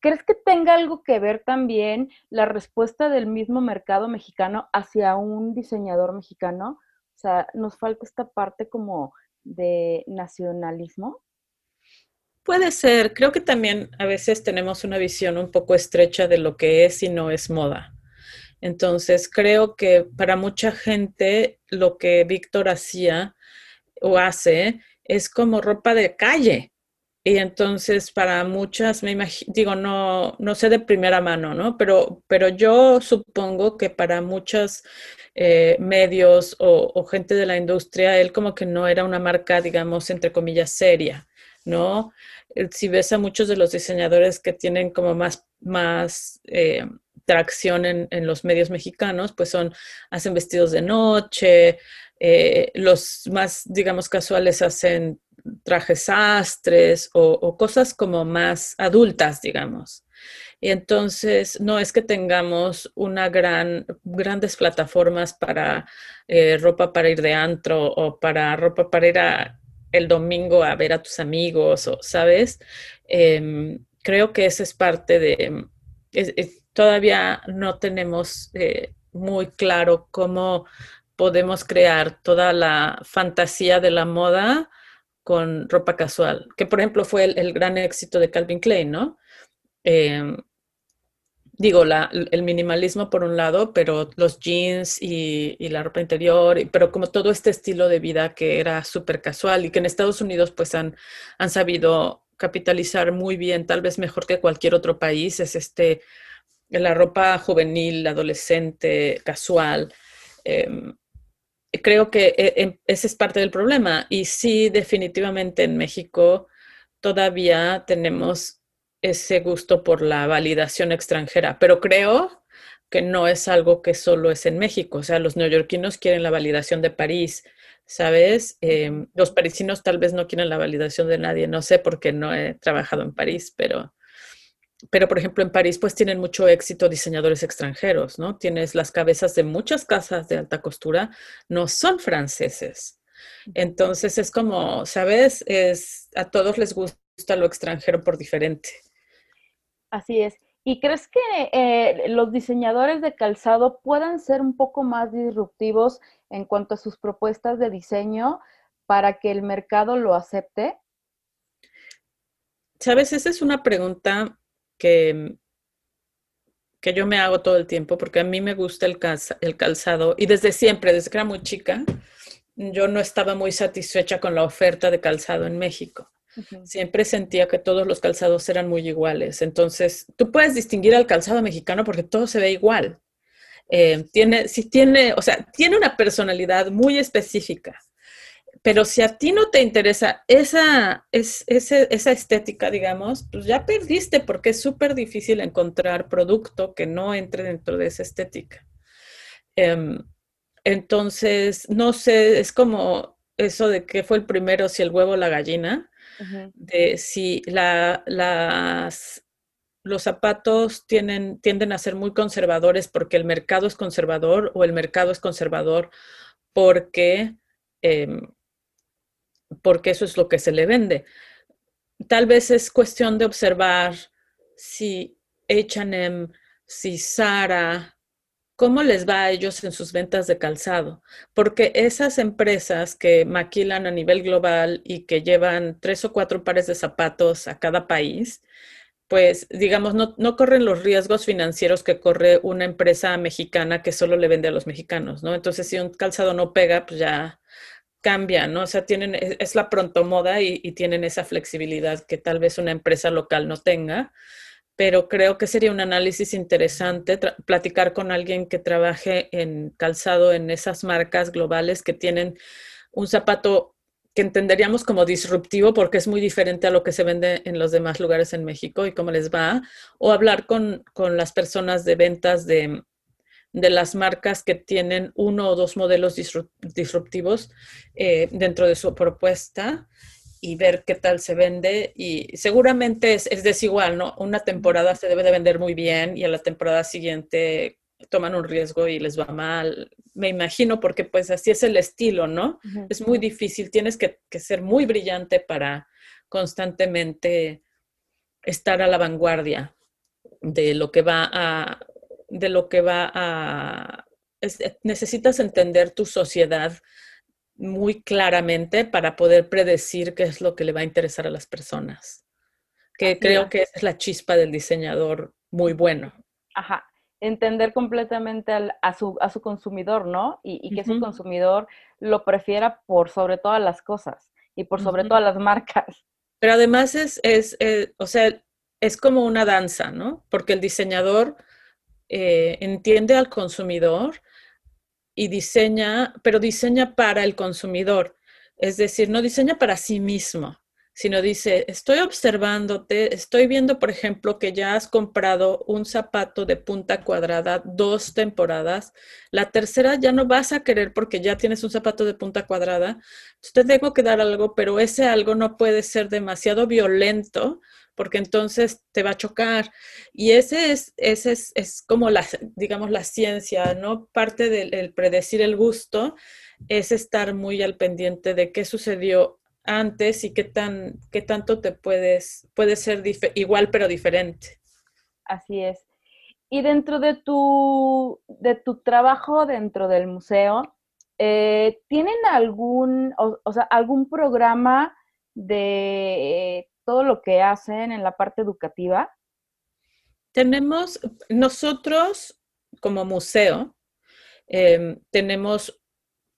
¿Crees que tenga algo que ver también la respuesta del mismo mercado mexicano hacia un diseñador mexicano? O sea, nos falta esta parte como de nacionalismo. Puede ser, creo que también a veces tenemos una visión un poco estrecha de lo que es y no es moda. Entonces, creo que para mucha gente lo que Víctor hacía o hace es como ropa de calle. Y entonces para muchas, me imagino, digo, no, no sé de primera mano, ¿no? Pero, pero yo supongo que para muchos eh, medios o, o gente de la industria, él como que no era una marca, digamos, entre comillas, seria. ¿No? Eh, si ves a muchos de los diseñadores que tienen como más, más eh, tracción en, en, los medios mexicanos, pues son, hacen vestidos de noche, eh, los más, digamos, casuales hacen trajes sastres o, cosas como más adultas, digamos. Y entonces no es que tengamos una gran, grandes plataformas para ropa para ir de antro o para ropa para ir a, el domingo a ver a tus amigos, o, ¿sabes? Eh, creo que esa es parte de, todavía no tenemos eh, muy claro cómo podemos crear toda la fantasía de la moda con ropa casual, que por ejemplo fue el, gran éxito de Calvin Klein, ¿no? Eh, digo, la, el minimalismo por un lado, pero los jeans y, la ropa interior, pero como todo este estilo de vida que era súper casual y que en Estados Unidos pues han, han sabido capitalizar muy bien, tal vez mejor que cualquier otro país, es este, la ropa juvenil, adolescente, casual. Eh, creo que eh, ese es parte del problema y sí, definitivamente en México todavía tenemos ese gusto por la validación extranjera, pero creo que no es algo que solo es en México, o sea, los neoyorquinos quieren la validación de París, ¿sabes? Eh, los parisinos tal vez no quieren la validación de nadie, no sé porque no he trabajado en París, pero, pero por ejemplo en París pues tienen mucho éxito diseñadores extranjeros, ¿no? Tienes las cabezas de muchas casas de alta costura, no son franceses. Entonces es como, ¿sabes? Es, a todos les gusta lo extranjero por diferente. Así es. ¿Y crees que eh, los diseñadores de calzado puedan ser un poco más disruptivos en cuanto a sus propuestas de diseño para que el mercado lo acepte? Sabes, esa es una pregunta que, que yo me hago todo el tiempo porque a mí me gusta el, el calzado y desde siempre, desde que era muy chica, yo no estaba muy satisfecha con la oferta de calzado en México. Siempre sentía que todos los calzados eran muy iguales. Entonces, tú puedes distinguir al calzado mexicano porque todo se ve igual. Eh, tiene, si tiene, o sea, tiene una personalidad muy específica. Pero si a ti no te interesa esa, es, esa estética, digamos, pues ya perdiste porque es súper difícil encontrar producto que no entre dentro de esa estética. Eh, entonces, no sé, es como eso de que fue el primero, si el huevo o la gallina de si la, las, los zapatos tienen, tienden a ser muy conservadores porque el mercado es conservador o el mercado es conservador porque, eh, porque eso es lo que se le vende. Tal vez es cuestión de observar si HM, si Sara, ¿Cómo les va a ellos en sus ventas de calzado? Porque esas empresas que maquilan a nivel global y que llevan tres o cuatro pares de zapatos a cada país, pues digamos, no, no, corren los riesgos financieros que corre una empresa mexicana que solo le vende a los mexicanos, ¿no? Entonces, si un calzado no pega, pues ya cambia, ¿no? O sea, tienen, es la pronto moda y tienen esa flexibilidad que tal vez una empresa local no tenga pero creo que sería un análisis interesante platicar con alguien que trabaje en calzado en esas marcas globales que tienen un zapato que entenderíamos como disruptivo porque es muy diferente a lo que se vende en los demás lugares en México y cómo les va, o hablar con, con las personas de ventas de, de, las marcas que tienen uno o dos modelos disruptivos eh, dentro de su propuesta y ver qué tal se vende. Y seguramente es, es, desigual, ¿no? Una temporada se debe de vender muy bien y a la temporada siguiente toman un riesgo y les va mal. Me imagino porque pues así es el estilo, ¿no? Uh -huh. Es muy difícil, tienes que, que, ser muy brillante para constantemente estar a la vanguardia de lo que va a, de lo que va a, es, necesitas entender tu sociedad muy claramente para poder predecir qué es lo que le va a interesar a las personas. Que Así creo es. que es la chispa del diseñador muy bueno. Ajá, entender completamente al, a, su, a, su, consumidor, ¿no? Y, y que uh -huh. su consumidor lo prefiera por sobre todas las cosas y por sobre uh -huh. todas las marcas. Pero además es, es eh, o sea, es como una danza, ¿no? Porque el diseñador eh, entiende al consumidor y diseña, pero diseña para el consumidor. Es decir, no diseña para sí mismo, sino dice, estoy observándote, estoy viendo, por ejemplo, que ya has comprado un zapato de punta cuadrada dos temporadas, la tercera ya no vas a querer porque ya tienes un zapato de punta cuadrada, entonces te tengo que dar algo, pero ese algo no puede ser demasiado violento porque entonces te va a chocar. Y ese es, ese es, como la, digamos, la ciencia, ¿no? Parte del predecir el gusto es estar muy al pendiente de qué sucedió antes y qué, tan, qué tanto te puedes, puede ser igual pero diferente. Así es. Y dentro de tu, de tu trabajo dentro del museo, eh, ¿tienen algún, o, sea, algún programa de todo lo que hacen en la parte educativa? Tenemos, nosotros como museo, em, tenemos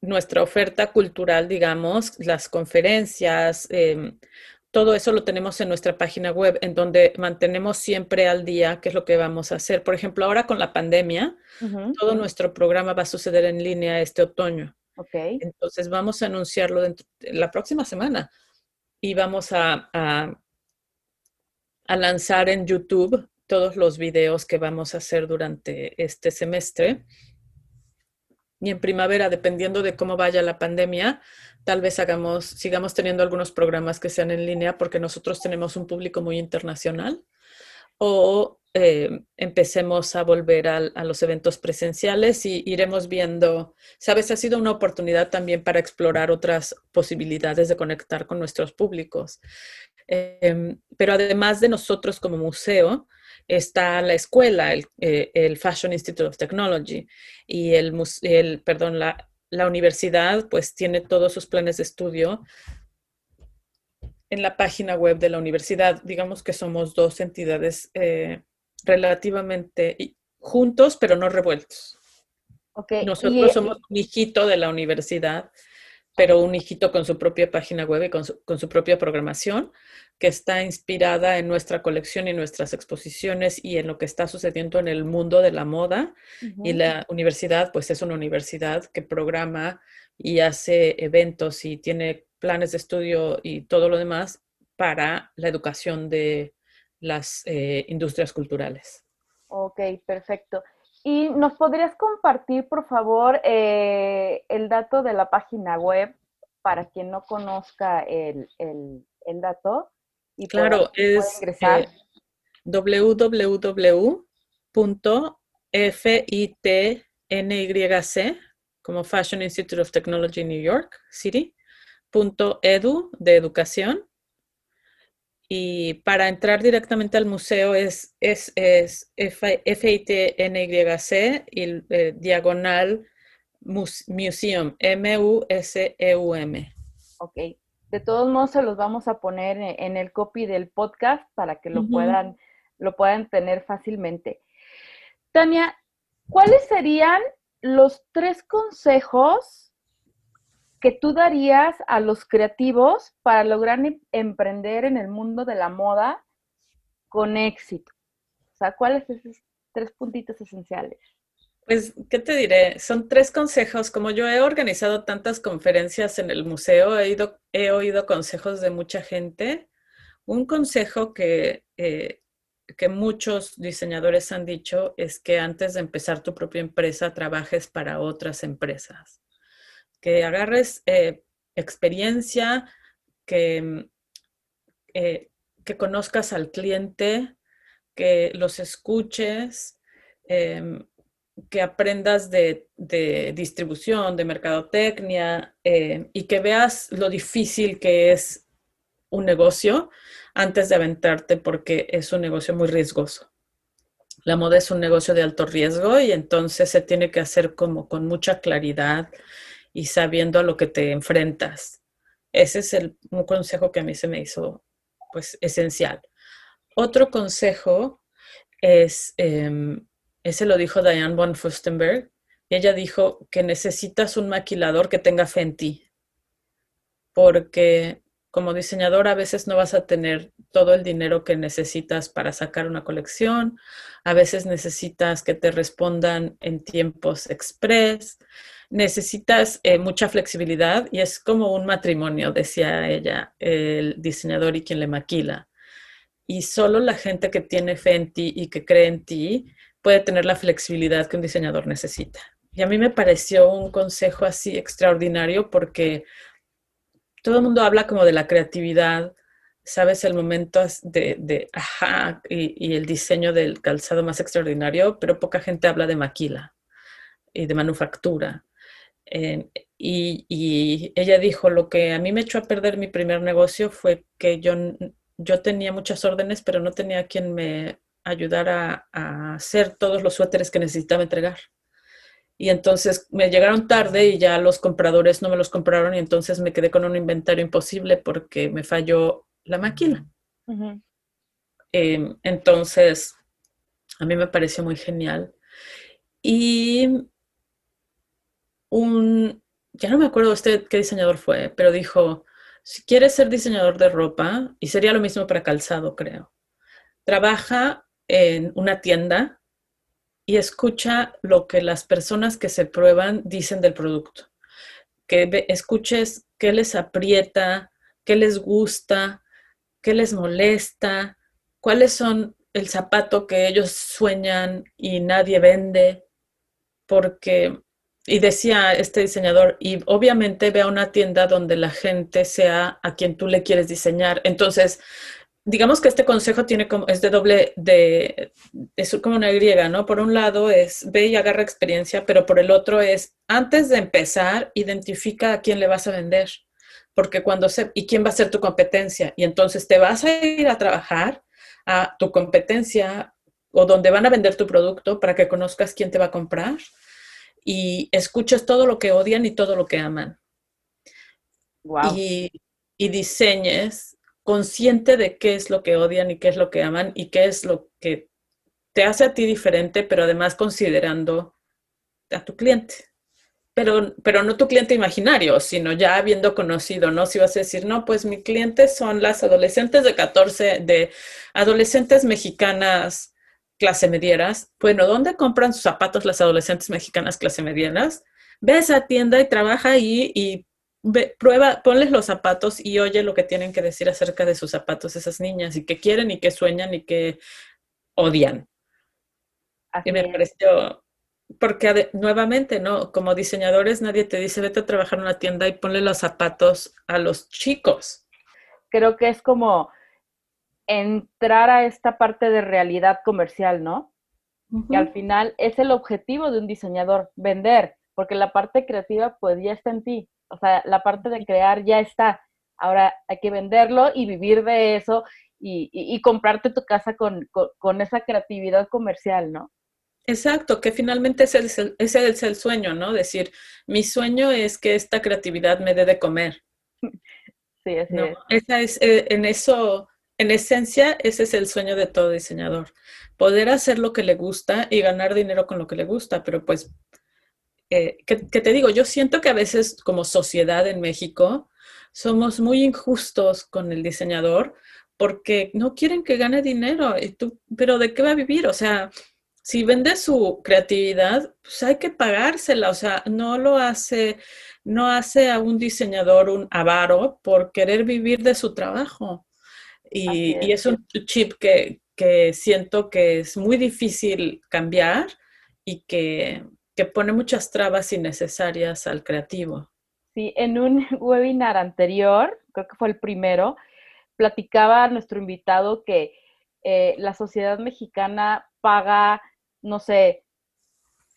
nuestra oferta cultural, digamos, las conferencias, em, todo eso lo tenemos en nuestra página web, en donde mantenemos siempre al día qué es lo que vamos a hacer. Por ejemplo, ahora con la pandemia, todo nuestro programa va a suceder en línea este otoño. Okay. Entonces vamos a anunciarlo dentro, la próxima semana y vamos a, a, lanzar en YouTube todos los videos que vamos a hacer durante este semestre. Y en primavera, dependiendo de cómo vaya la pandemia, tal vez hagamos, sigamos teniendo algunos programas que sean en línea porque nosotros tenemos un público muy internacional o eh, empecemos a volver a, los eventos presenciales y iremos viendo, sabes, ha sido una oportunidad también para explorar otras posibilidades de conectar con nuestros públicos. Em, pero además de nosotros como museo, está la escuela, el, eh, Fashion Institute of Technology y el, el perdón, la, la, universidad, pues tiene todos sus planes de estudio en la página web de la universidad. Digamos que somos dos entidades eh, relativamente juntos, pero no revueltos. Nosotros somos un hijito de la universidad pero un hijito con su propia página web y con su, propia programación, que está inspirada en nuestra colección y nuestras exposiciones y en lo que está sucediendo en el mundo de la moda. Y la universidad, pues es una universidad que programa y hace eventos y tiene planes de estudio y todo lo demás para la educación de las eh, industrias culturales. Ok, perfecto. ¿Y nos podrías compartir, por favor, eh, el dato de la página web para quien no conozca el, dato? Y claro, es? Eh, www.fitnyc, como Fashion Institute of Technology New York City, edu de educación y para entrar directamente al museo es, es, es FITNYC y eh, diagonal Museum, M-U-S-E-U-M. Ok. De todos modos, se los vamos a poner en el copy del podcast para que lo, puedan, lo puedan tener fácilmente. Tania, ¿cuáles serían los tres consejos que tú darías a los creativos para lograr em, emprender en el mundo de la moda con éxito? O sea, ¿cuáles son esos tres puntitos esenciales? Pues, ¿qué te diré? Son tres consejos. Como yo he organizado tantas conferencias en el museo, he, oído consejos de mucha gente. Un consejo que, eh, que muchos diseñadores han dicho es que antes de empezar tu propia empresa, trabajes para otras empresas que agarres eh, experiencia, que, mm, eh, que conozcas al cliente, que los escuches, em, que aprendas de, distribución, de mercadotecnia em, y que veas lo difícil que es un negocio antes de aventarte porque es un negocio muy riesgoso. La moda es un negocio de alto riesgo y entonces se tiene que hacer como con mucha claridad y sabiendo a lo que te enfrentas. Ese es el, un consejo que a mí se me hizo pues esencial. Otro consejo es, em, ese lo dijo Diane von Fustenberg, ella dijo que necesitas un maquilador que tenga fe en ti, porque como diseñador a veces no vas a tener todo el dinero que necesitas para sacar una colección, a veces necesitas que te respondan en tiempos express, necesitas eh, mucha flexibilidad y es como un matrimonio, decía ella, el diseñador y quien le maquila. Y solo la gente que tiene fe en ti y que cree en ti puede tener la flexibilidad que un diseñador necesita. Y a mí me pareció un consejo así extraordinario porque todo el mundo habla como de la creatividad, sabes el momento de, de ajá y, el diseño del calzado más extraordinario, pero poca gente habla de maquila y de manufactura. Eh, y, y, ella dijo, lo que a mí me echó a perder mi primer negocio fue que yo, yo tenía muchas órdenes, pero no tenía quien me ayudara a hacer todos los suéteres que necesitaba entregar. Y entonces me llegaron tarde y ya los compradores no me los compraron y entonces me quedé con un inventario imposible porque me falló la máquina. Em, entonces, a mí me pareció muy genial. Y un, ya no me acuerdo usted qué diseñador fue, pero dijo, si quieres ser diseñador de ropa, y sería lo mismo para calzado, creo, trabaja en una tienda y escucha lo que las personas que se prueban dicen del producto. Que escuches qué les aprieta, qué les gusta, qué les molesta, cuáles son el zapato que ellos sueñan y nadie vende, porque, y decía este diseñador, y obviamente ve a una tienda donde la gente sea a quien tú le quieres diseñar. Entonces, digamos que este consejo tiene como, es de doble, de, es como una griega, ¿no? Por un lado es ve y agarra experiencia, pero por el otro es, antes de empezar, identifica a quién le vas a vender, porque cuando se, y quién va a ser tu competencia, y entonces te vas a ir a trabajar a tu competencia o donde van a vender tu producto para que conozcas quién te va a comprar y escuches todo lo que odian y todo lo que aman. Y, y diseñes consciente de qué es lo que odian y qué es lo que aman y qué es lo que te hace a ti diferente, pero además considerando a tu cliente. Pero, pero no tu cliente imaginario, sino ya habiendo conocido, ¿no? Si vas a decir, no, pues mi cliente son las adolescentes de 14, de adolescentes mexicanas clase medieras. Bueno, ¿dónde compran sus zapatos las adolescentes mexicanas clase medieras? Ve a esa tienda y trabaja ahí y prueba, ponles los zapatos y oye lo que tienen que decir acerca de sus zapatos esas niñas y que quieren y que sueñan y que odian. y me pareció, porque nuevamente, ¿no? Como diseñadores nadie te dice vete a trabajar en una tienda y ponle los zapatos a los chicos. Creo que es como entrar a esta parte de realidad comercial, ¿no? Y al final es el objetivo de un diseñador, vender, porque la parte creativa pues ya está en ti o sea, la parte de crear ya está. Ahora hay que venderlo y vivir de eso y, comprarte tu casa con, esa creatividad comercial, ¿no? Exacto, que finalmente ese es, el, ese es el sueño, ¿no? Decir, mi sueño es que esta creatividad me dé de comer. Sí, así es. Esa es, eh, en eso, en esencia, ese es el sueño de todo diseñador. Poder hacer lo que le gusta y ganar dinero con lo que le gusta, pero pues eh, que, te digo, yo siento que a veces como sociedad en México somos muy injustos con el diseñador porque no quieren que gane dinero. Y tú, pero ¿de qué va a vivir? O sea, si vende su creatividad, pues hay que pagársela. O sea, no lo hace, no hace a un diseñador un avaro por querer vivir de su trabajo. Y es, y es un chip que, que siento que es muy difícil cambiar y que que pone muchas trabas innecesarias al creativo. Sí, en un webinar anterior, creo que fue el primero, platicaba nuestro invitado que eh, la sociedad mexicana paga, no sé,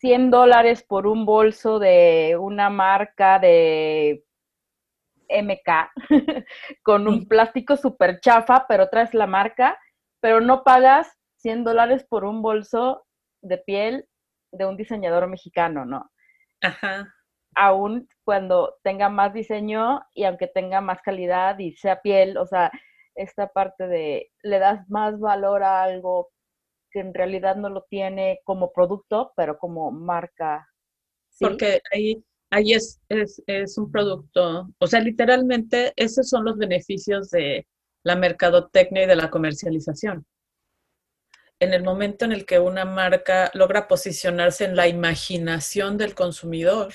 100 dólares por un bolso de una marca de MK con un plástico súper chafa, pero traes la marca, pero no pagas 100 dólares por un bolso de piel de un diseñador mexicano, ¿no? Ajá. Aún cuando tenga más diseño y aunque tenga más calidad y sea piel, o sea, esta parte de le das más valor a algo que en realidad no lo tiene como producto, pero como marca. Porque ahí, ahí es, es, es un producto, o sea, literalmente esos son los beneficios de la mercadotecnia y de la comercialización en el momento en el que una marca logra posicionarse en la imaginación del consumidor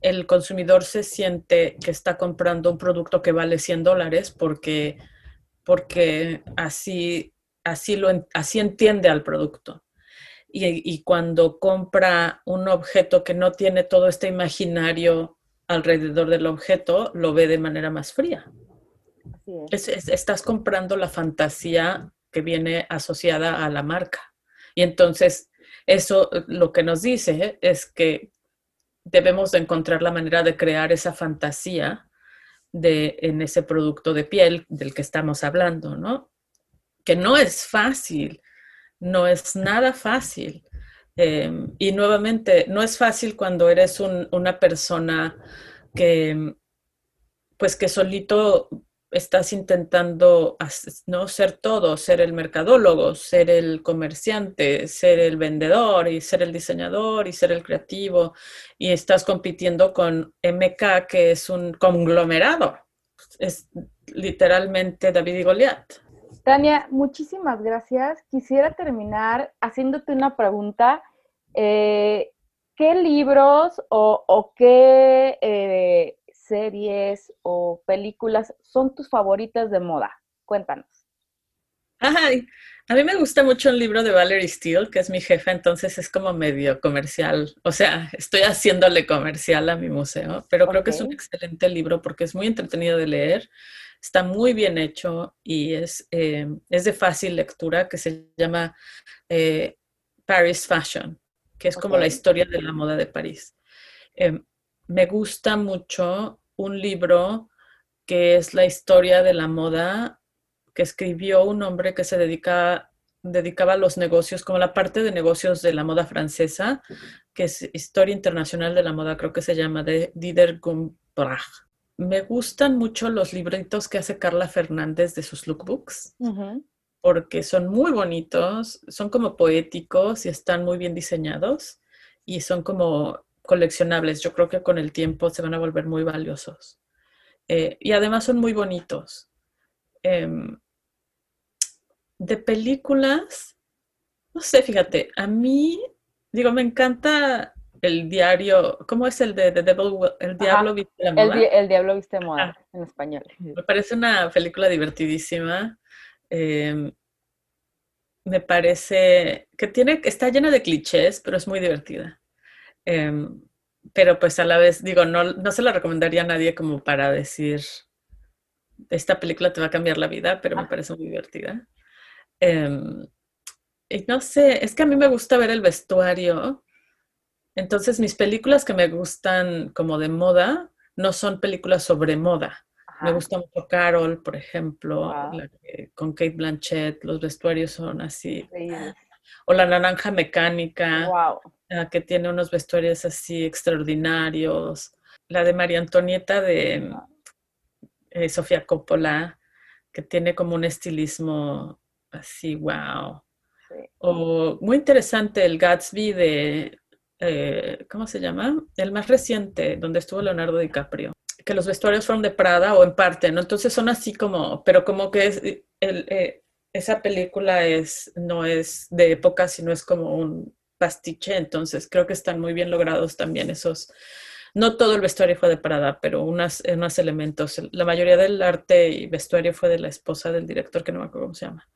el consumidor se siente que está comprando un producto que vale 100 dólares porque, porque así, así, lo, así entiende al producto. Y, y, cuando compra un objeto que no tiene todo este imaginario alrededor del objeto, lo ve de manera más fría. Es. Es, estás comprando la fantasía que viene asociada a la marca. Y entonces, eso lo que nos dice es que debemos de encontrar la manera de crear esa fantasía de, en ese producto de piel del que estamos hablando, ¿no? Que no es fácil, no es nada fácil. Eh, y nuevamente, no es fácil cuando eres un, una persona que, pues que solito estás intentando no ser todo, ser el mercadólogo, ser el comerciante, ser el vendedor y ser el diseñador y ser el creativo y estás compitiendo con MK que es un conglomerado. Es literalmente David y Goliat. Tania, muchísimas gracias. Quisiera terminar haciéndote una pregunta. Eh, ¿Qué libros o, o qué eh, series o películas son tus favoritas de moda? Cuéntanos. Ay, a mí me gusta mucho un libro de Valerie Steele, que es mi jefa, entonces es como medio comercial. O sea, estoy haciéndole comercial a mi museo, pero creo que es un excelente libro porque es muy entretenido de leer, está muy bien hecho y es, eh, es de fácil lectura, que se llama eh, Paris Fashion, que es como la historia de la moda de París. Eh, me gusta mucho un libro que es la historia de la moda que escribió un hombre que se dedica, dedicaba a los negocios, como la parte de negocios de la moda francesa, que es Historia Internacional de la Moda, creo que se llama, de Dider Gumbrach. Me gustan mucho los libritos que hace Carla Fernández de sus lookbooks, porque son muy bonitos, son como poéticos y están muy bien diseñados y son como coleccionables. Yo creo que con el tiempo se van a volver muy valiosos. Eh, y además son muy bonitos. Em, de películas, no sé, fíjate, a mí, digo, me encanta el diario, ¿cómo es el de The Devil, El Diablo Viste la Moda? El, Diablo Viste Moda, en español. Me parece una película divertidísima. Em, me parece que tiene, está llena de clichés, pero es muy divertida. Em, pero pues a la vez, digo, no, no se la recomendaría a nadie como para decir, esta película te va a cambiar la vida, pero me ah. parece muy divertida. Em, y no sé, es que a mí me gusta ver el vestuario. Entonces, mis películas que me gustan como de moda no son películas sobre moda. Me gusta mucho Carol, por ejemplo, con Kate Blanchett, los vestuarios son así. O La Naranja Mecánica. Wow. Que tiene unos vestuarios así extraordinarios. La de María Antonieta de eh, Sofía Coppola, que tiene como un estilismo así, wow. O muy interesante el Gatsby de, eh, ¿cómo se llama? El más reciente, donde estuvo Leonardo DiCaprio. Que los vestuarios fueron de Prada o en parte, ¿no? Entonces son así como, pero como que es, el, eh, esa película es, no es de época, sino es como un pastiche, entonces creo que están muy bien logrados también esos. No todo el vestuario fue de Prada, pero unos elementos. La mayoría del arte y vestuario fue de la esposa del director, que no me acuerdo cómo se llama.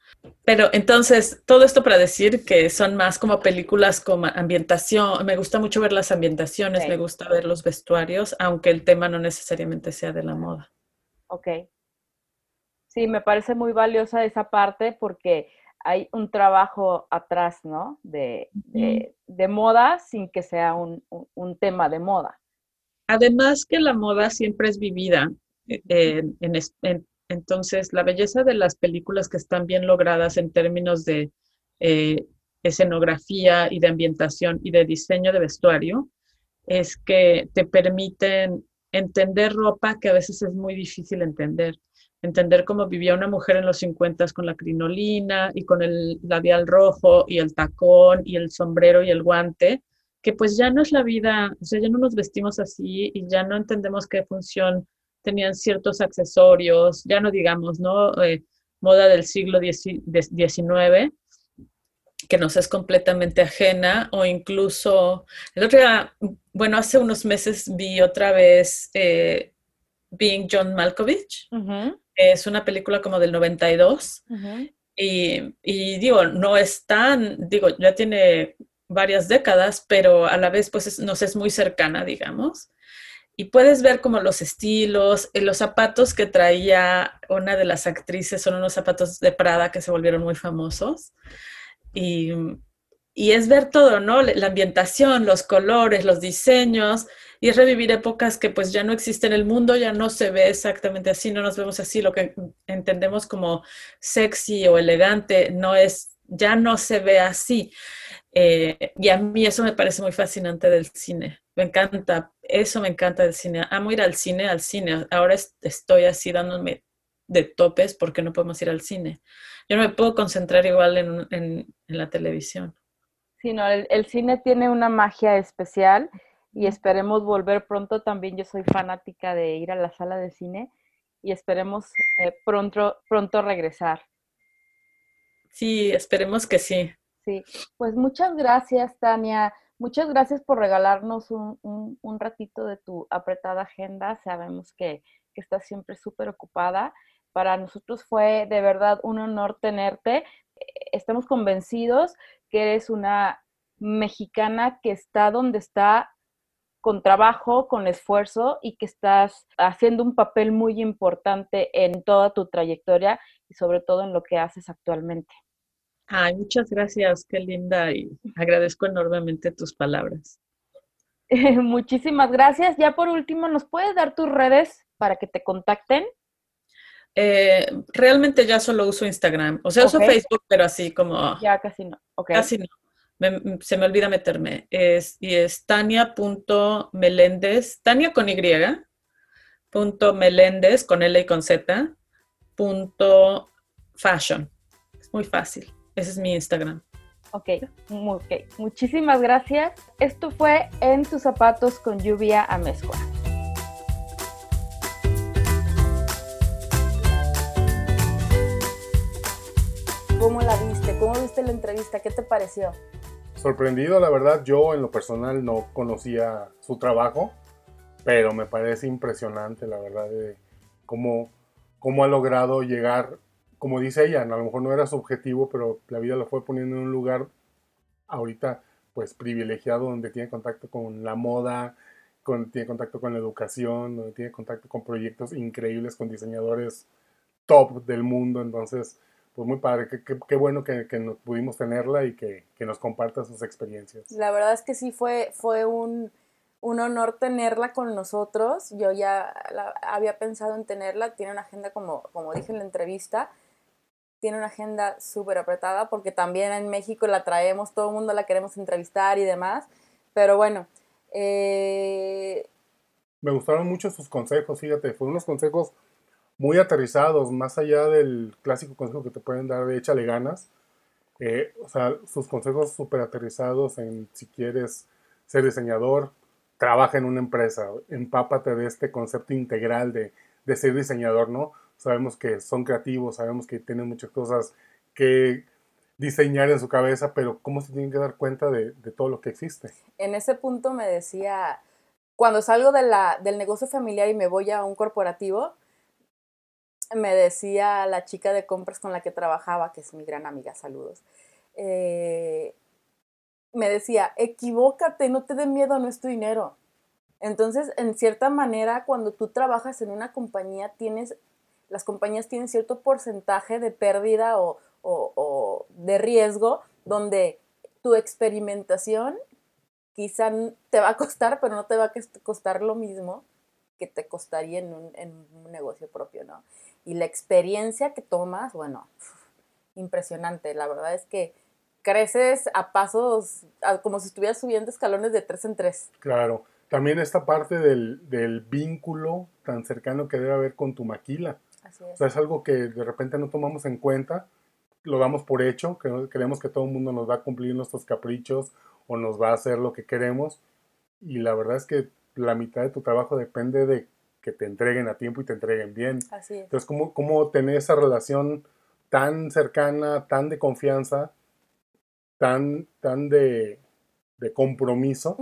Pero entonces, todo esto para decir que son más como películas como ambientación. Me gusta mucho ver las ambientaciones, me gusta ver los vestuarios, aunque el tema no necesariamente sea de la moda. Ok. Sí, me parece muy valiosa esa parte porque hay un trabajo atrás, ¿no? De, de, moda sin que sea un, un, tema de moda. Además que la moda siempre es vivida. Eh, en, entonces, la belleza de las películas que están bien logradas en términos de eh, escenografía y de ambientación y de diseño de vestuario es que te permiten entender ropa que a veces es muy difícil entender. Entender cómo vivía una mujer en los 50 con la crinolina y con el labial rojo y el tacón y el sombrero y el guante, que pues ya no es la vida, o sea, ya no nos vestimos así y ya no entendemos qué función tenían ciertos accesorios, ya no digamos, ¿no? Eh, moda del siglo XIX, que nos es completamente ajena o incluso el otro día, bueno, hace unos meses vi otra vez eh, Being John Malkovich. Es una película como del 92 y, y, digo, no es tan, digo, ya tiene varias décadas, pero a la vez pues nos es muy cercana, digamos. Y puedes ver como los estilos, eh, los zapatos que traía una de las actrices son unos zapatos de Prada que se volvieron muy famosos. Y, y es ver todo, ¿no? La ambientación, los colores, los diseños y es revivir épocas que pues ya no existen. El mundo ya no se ve exactamente así, no nos vemos así. Lo que entendemos como sexy o elegante no es, ya no se ve así. Eh, y a mí eso me parece muy fascinante del cine. Me encanta, eso me encanta del cine. Amo ir al cine, al cine. Ahora estoy así dándome de topes porque no podemos ir al cine. Yo no me puedo concentrar igual en, en, la televisión. Sí, no, el, el, cine tiene una magia especial y esperemos volver pronto. También yo soy fanática de ir a la sala de cine y esperemos eh, pronto, pronto regresar. Sí, esperemos que sí. Sí, pues muchas gracias, Tania. Muchas gracias por regalarnos un, ratito de tu apretada agenda. Sabemos que, que estás siempre súper ocupada. Para nosotros fue de verdad un honor tenerte. Estamos convencidos que eres una mexicana que está donde está con trabajo, con esfuerzo y que estás haciendo un papel muy importante en toda tu trayectoria y sobre todo en lo que haces actualmente. Ay, muchas gracias, qué linda y agradezco enormemente tus palabras. Muchísimas gracias. Ya por último, ¿nos puedes dar tus redes para que te contacten? Eh, realmente ya solo uso Instagram. O sea, uso Facebook, pero así como... Ya casi no. Casi no se me olvida meterme, es, y es tania.meléndez, tania con Y, punto meléndez con L y con Z, punto fashion. Es muy fácil. Ese es mi Instagram. Ok, okay. muchísimas gracias. Esto fue En tus zapatos con lluvia a mezcla. ¿Cómo la viste? ¿Cómo viste la entrevista? ¿Qué te pareció? sorprendido, la verdad, yo en lo personal no conocía su trabajo, pero me parece impresionante, la verdad, de cómo, cómo ha logrado llegar, como dice ella, a lo mejor no era su objetivo, pero la vida lo fue poniendo en un lugar ahorita pues privilegiado donde tiene contacto con la moda, tiene contacto con la educación, donde tiene contacto con proyectos increíbles, con diseñadores top del mundo, entonces pues muy padre, qué, bueno que, nos pudimos tenerla y que, nos comparta sus experiencias. La verdad es que sí fue, fue un, honor tenerla con nosotros. Yo ya había pensado en tenerla, tiene una agenda, como, como dije en la entrevista, tiene una agenda súper apretada porque también en México la traemos, todo el mundo la queremos entrevistar y demás. Pero bueno. Eh, Me gustaron mucho sus consejos, fíjate, fueron unos consejos muy aterrizados, más allá del clásico consejo que te pueden dar de échale ganas. Eh, o sea, sus consejos súper aterrizados en si quieres ser diseñador, trabaja en una empresa, empápate de este concepto integral de, de ser diseñador, ¿no? Sabemos que son creativos, sabemos que tienen muchas cosas que diseñar en su cabeza, pero ¿cómo se tienen que dar cuenta de, todo lo que existe? En ese punto me decía, cuando salgo del negocio familiar y me voy a un corporativo, me decía la chica de compras con la que trabajaba, que es mi gran amiga, saludos, eh, me decía, equivócate, no te dé miedo, no es tu dinero. Entonces, en cierta manera, cuando tú trabajas en una compañía, tienes, las compañías tienen cierto porcentaje de pérdida o, o de riesgo, donde tu experimentación quizá te va a costar, pero no te va a costar lo mismo que te costaría en un, en un negocio propio, ¿no? y la experiencia que tomas, bueno, impresionante. La verdad es que creces a pasos, como si estuvieras subiendo escalones de tres en tres. Claro. También esta parte del, vínculo tan cercano que debe haber con tu maquila. Así es. O sea, es algo que de repente no tomamos en cuenta, lo damos por hecho, que creemos que todo el mundo nos va a cumplir nuestros caprichos o nos va a hacer lo que queremos. Y la verdad es que la mitad de tu trabajo depende de que te entreguen a tiempo y te entreguen bien. Así es. Entonces, ¿cómo, cómo tener esa relación tan cercana, tan de confianza tan, tan de, de compromiso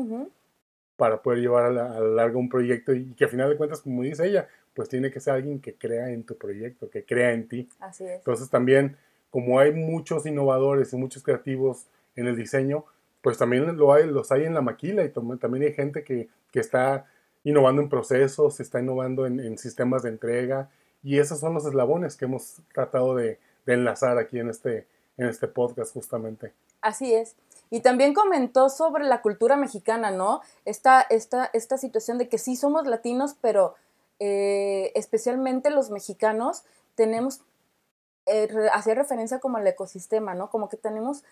para poder llevar a la, a la larga un proyecto y que a final de cuentas, como dice ella, pues tiene que ser alguien que crea en tu proyecto, que crea en ti. Así es. Entonces también, como hay muchos innovadores y muchos creativos en el diseño, pues también lo hay, los hay en la maquila y tam- también hay gente que, que está innovando en procesos, está innovando en, en sistemas de entrega y esos son los eslabones que hemos tratado de, de enlazar aquí en este, en este podcast justamente. Así es. Y también comentó sobre la cultura mexicana, ¿no? Esta, esta, esta situación de que sí somos latinos, pero eh, especialmente los mexicanos tenemos, eh, referencia como al ecosistema, ¿no? Como que tenemos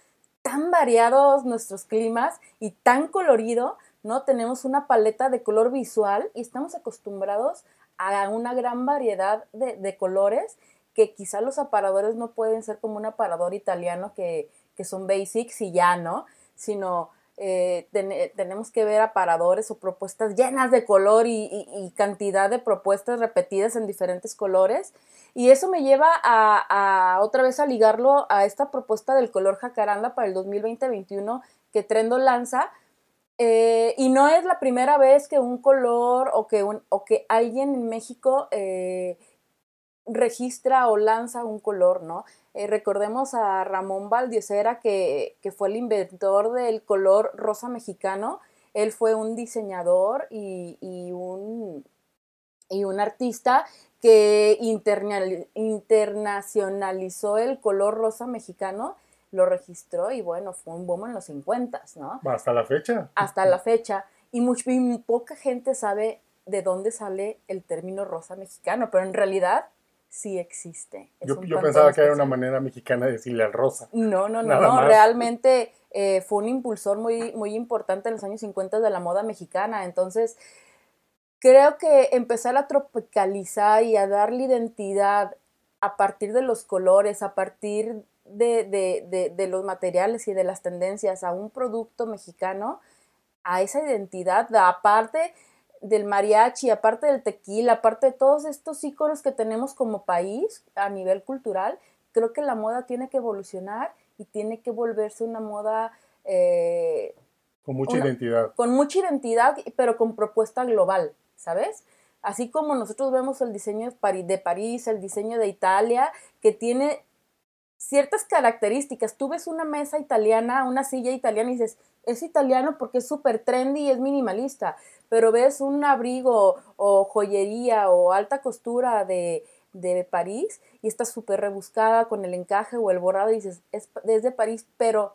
tan variados nuestros climas y tan colorido, ¿no? Tenemos una paleta de color visual y estamos acostumbrados a una gran variedad de, de colores que quizá los aparadores no pueden ser como un aparador italiano que, que son basics y ya, ¿no? Sino eh, ten- tenemos que ver aparadores o propuestas llenas de color y, cantidad de propuestas repetidas en diferentes colores. Y eso me lleva a, otra vez a ligarlo a esta propuesta del color jacaranda para el 2020-21 que Trendo lanza. Eh, y no es la primera vez que un color o que, un- o que alguien en México eh, registra o lanza un color, ¿no? Eh, recordemos a Ramón Valdiosera, que, que fue el inventor del color rosa mexicano. Él fue un diseñador y, y un, y un artista que internacionalizó el color rosa mexicano, lo registró y bueno, fue un boom en los 50, ¿no? Hasta la fecha. hasta la fecha. Y, much- y muy poca gente sabe de dónde sale el término rosa mexicano, pero en realidad sí existe. Es Yo, pensaba que era una manera mexicana de decirle al rosa. No, no, no, no. Realmente eh, fue un impulsor muy, muy importante en los años 50 de la moda mexicana. Entonces, creo que empezar a tropicalizar y a darle identidad a partir de los colores, a partir de, de- de- de los materiales y de las tendencias a un producto mexicano, a esa identidad, aparte del mariachi, aparte del tequila, aparte de todos estos íconos que tenemos como país a nivel cultural, creo que la moda tiene que evolucionar y tiene que volverse una moda eh, Con mucha Una- identidad. con mucha identidad, pero con propuesta global, ¿sabes? Así como nosotros vemos el diseño de París, el diseño de Italia, que tiene ciertas características. Tú ves una mesa italiana, una silla italiana y dices, es italiano porque es súper trendy y es minimalista, pero ves un abrigo o joyería o alta costura de, de París y está súper rebuscada con el encaje o el borrado y dices, es, es de París, pero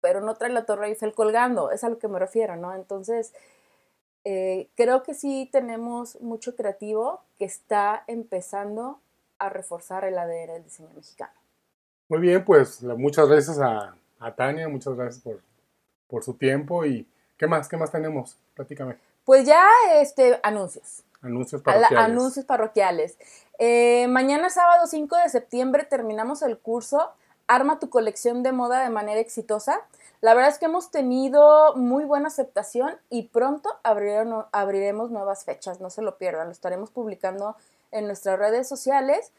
pero no trae la Torre Eiffel colgando, es a lo que me refiero, ¿no? Entonces, eh, creo que sí tenemos mucho creativo que está empezando a reforzar el ADN del diseño mexicano. Muy bien, pues muchas gracias a, a Tania, muchas gracias por, por su tiempo y ¿qué más? ¿Qué más tenemos? Platícame. Pues ya, este, anuncios. Anuncios la- parroquiales. anuncios parroquiales. Eh, mañana sábado 5 de septiembre terminamos el curso Arma tu colección de moda de manera exitosa. La verdad es que hemos tenido muy buena aceptación y pronto abriremos, abriremos nuevas fechas, no se lo pierdan, lo estaremos publicando en nuestras redes sociales.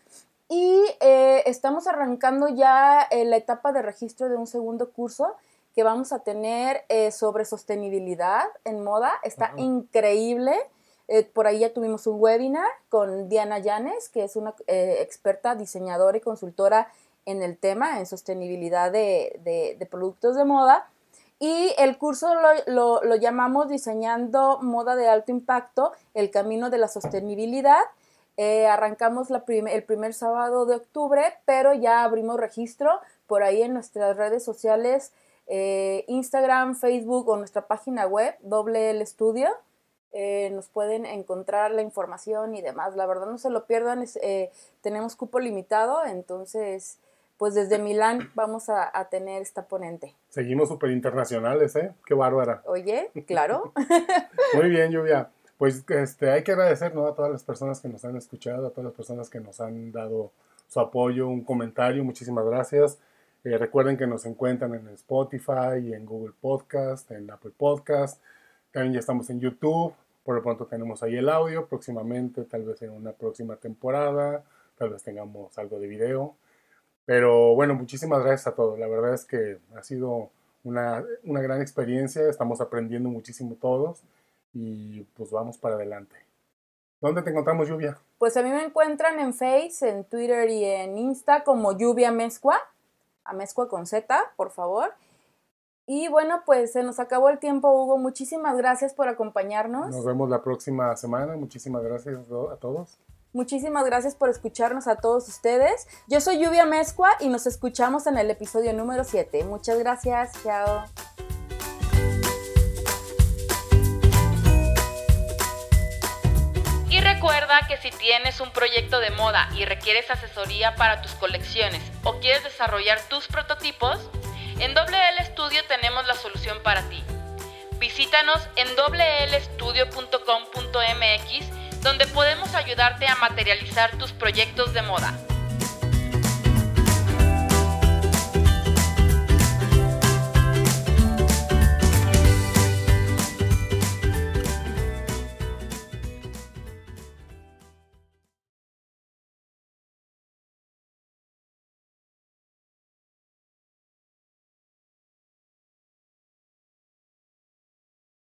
Y eh, estamos arrancando ya eh, la etapa de registro de un segundo curso que vamos a tener eh, sobre sostenibilidad en moda. Está increíble. Eh, por ahí ya tuvimos un webinar con Diana Llanes, que es una experta diseñadora y consultora en el tema, en sostenibilidad de, de- de productos de moda. Y el curso lo, lo- lo llamamos Diseñando Moda de Alto Impacto, el camino de la sostenibilidad. Eh, arrancamos la prim- el primer sábado de octubre, pero ya abrimos registro por ahí en nuestras redes sociales, eh, Instagram, Facebook o nuestra página web, Doble El Estudio. Eh, nos pueden encontrar la información y demás. La verdad no se lo pierdan, es, eh, tenemos cupo limitado, entonces pues desde Milán vamos a, a tener esta ponente. Seguimos súper internacionales, ¿eh? Qué bárbara. Oye, claro. Muy bien, Lluvia. Pues este, hay que agradecer ¿no? a todas las personas que nos han escuchado, a todas las personas que nos han dado su apoyo, un comentario. Muchísimas gracias. Eh, recuerden que nos encuentran en Spotify en Google Podcast, en Apple Podcast. También ya estamos en YouTube. Por lo pronto tenemos ahí el audio. Próximamente, tal vez en una próxima temporada, tal vez tengamos algo de video. Pero bueno, muchísimas gracias a todos. La verdad es que ha sido una, una gran experiencia, estamos aprendiendo muchísimo todos y pues vamos para adelante. ¿Dónde te encontramos, Lluvia? Pues a mí me encuentran en Face, en Twitter y en Insta como Lluvia Mezcua, a Mezcua con Z, por favor. Y bueno, pues se nos acabó el tiempo, Hugo. Muchísimas gracias por acompañarnos. Nos vemos la próxima semana. Muchísimas gracias a todos. Muchísimas gracias por escucharnos a todos ustedes. Yo soy Lluvia Mezcua y nos escuchamos en el episodio número 7. Muchas gracias. Chao. Recuerda que si tienes un proyecto de moda y requieres asesoría para tus colecciones o quieres desarrollar tus prototipos, en WL Studio tenemos la solución para ti. Visítanos en wlstudio.com.mx donde podemos ayudarte a materializar tus proyectos de moda.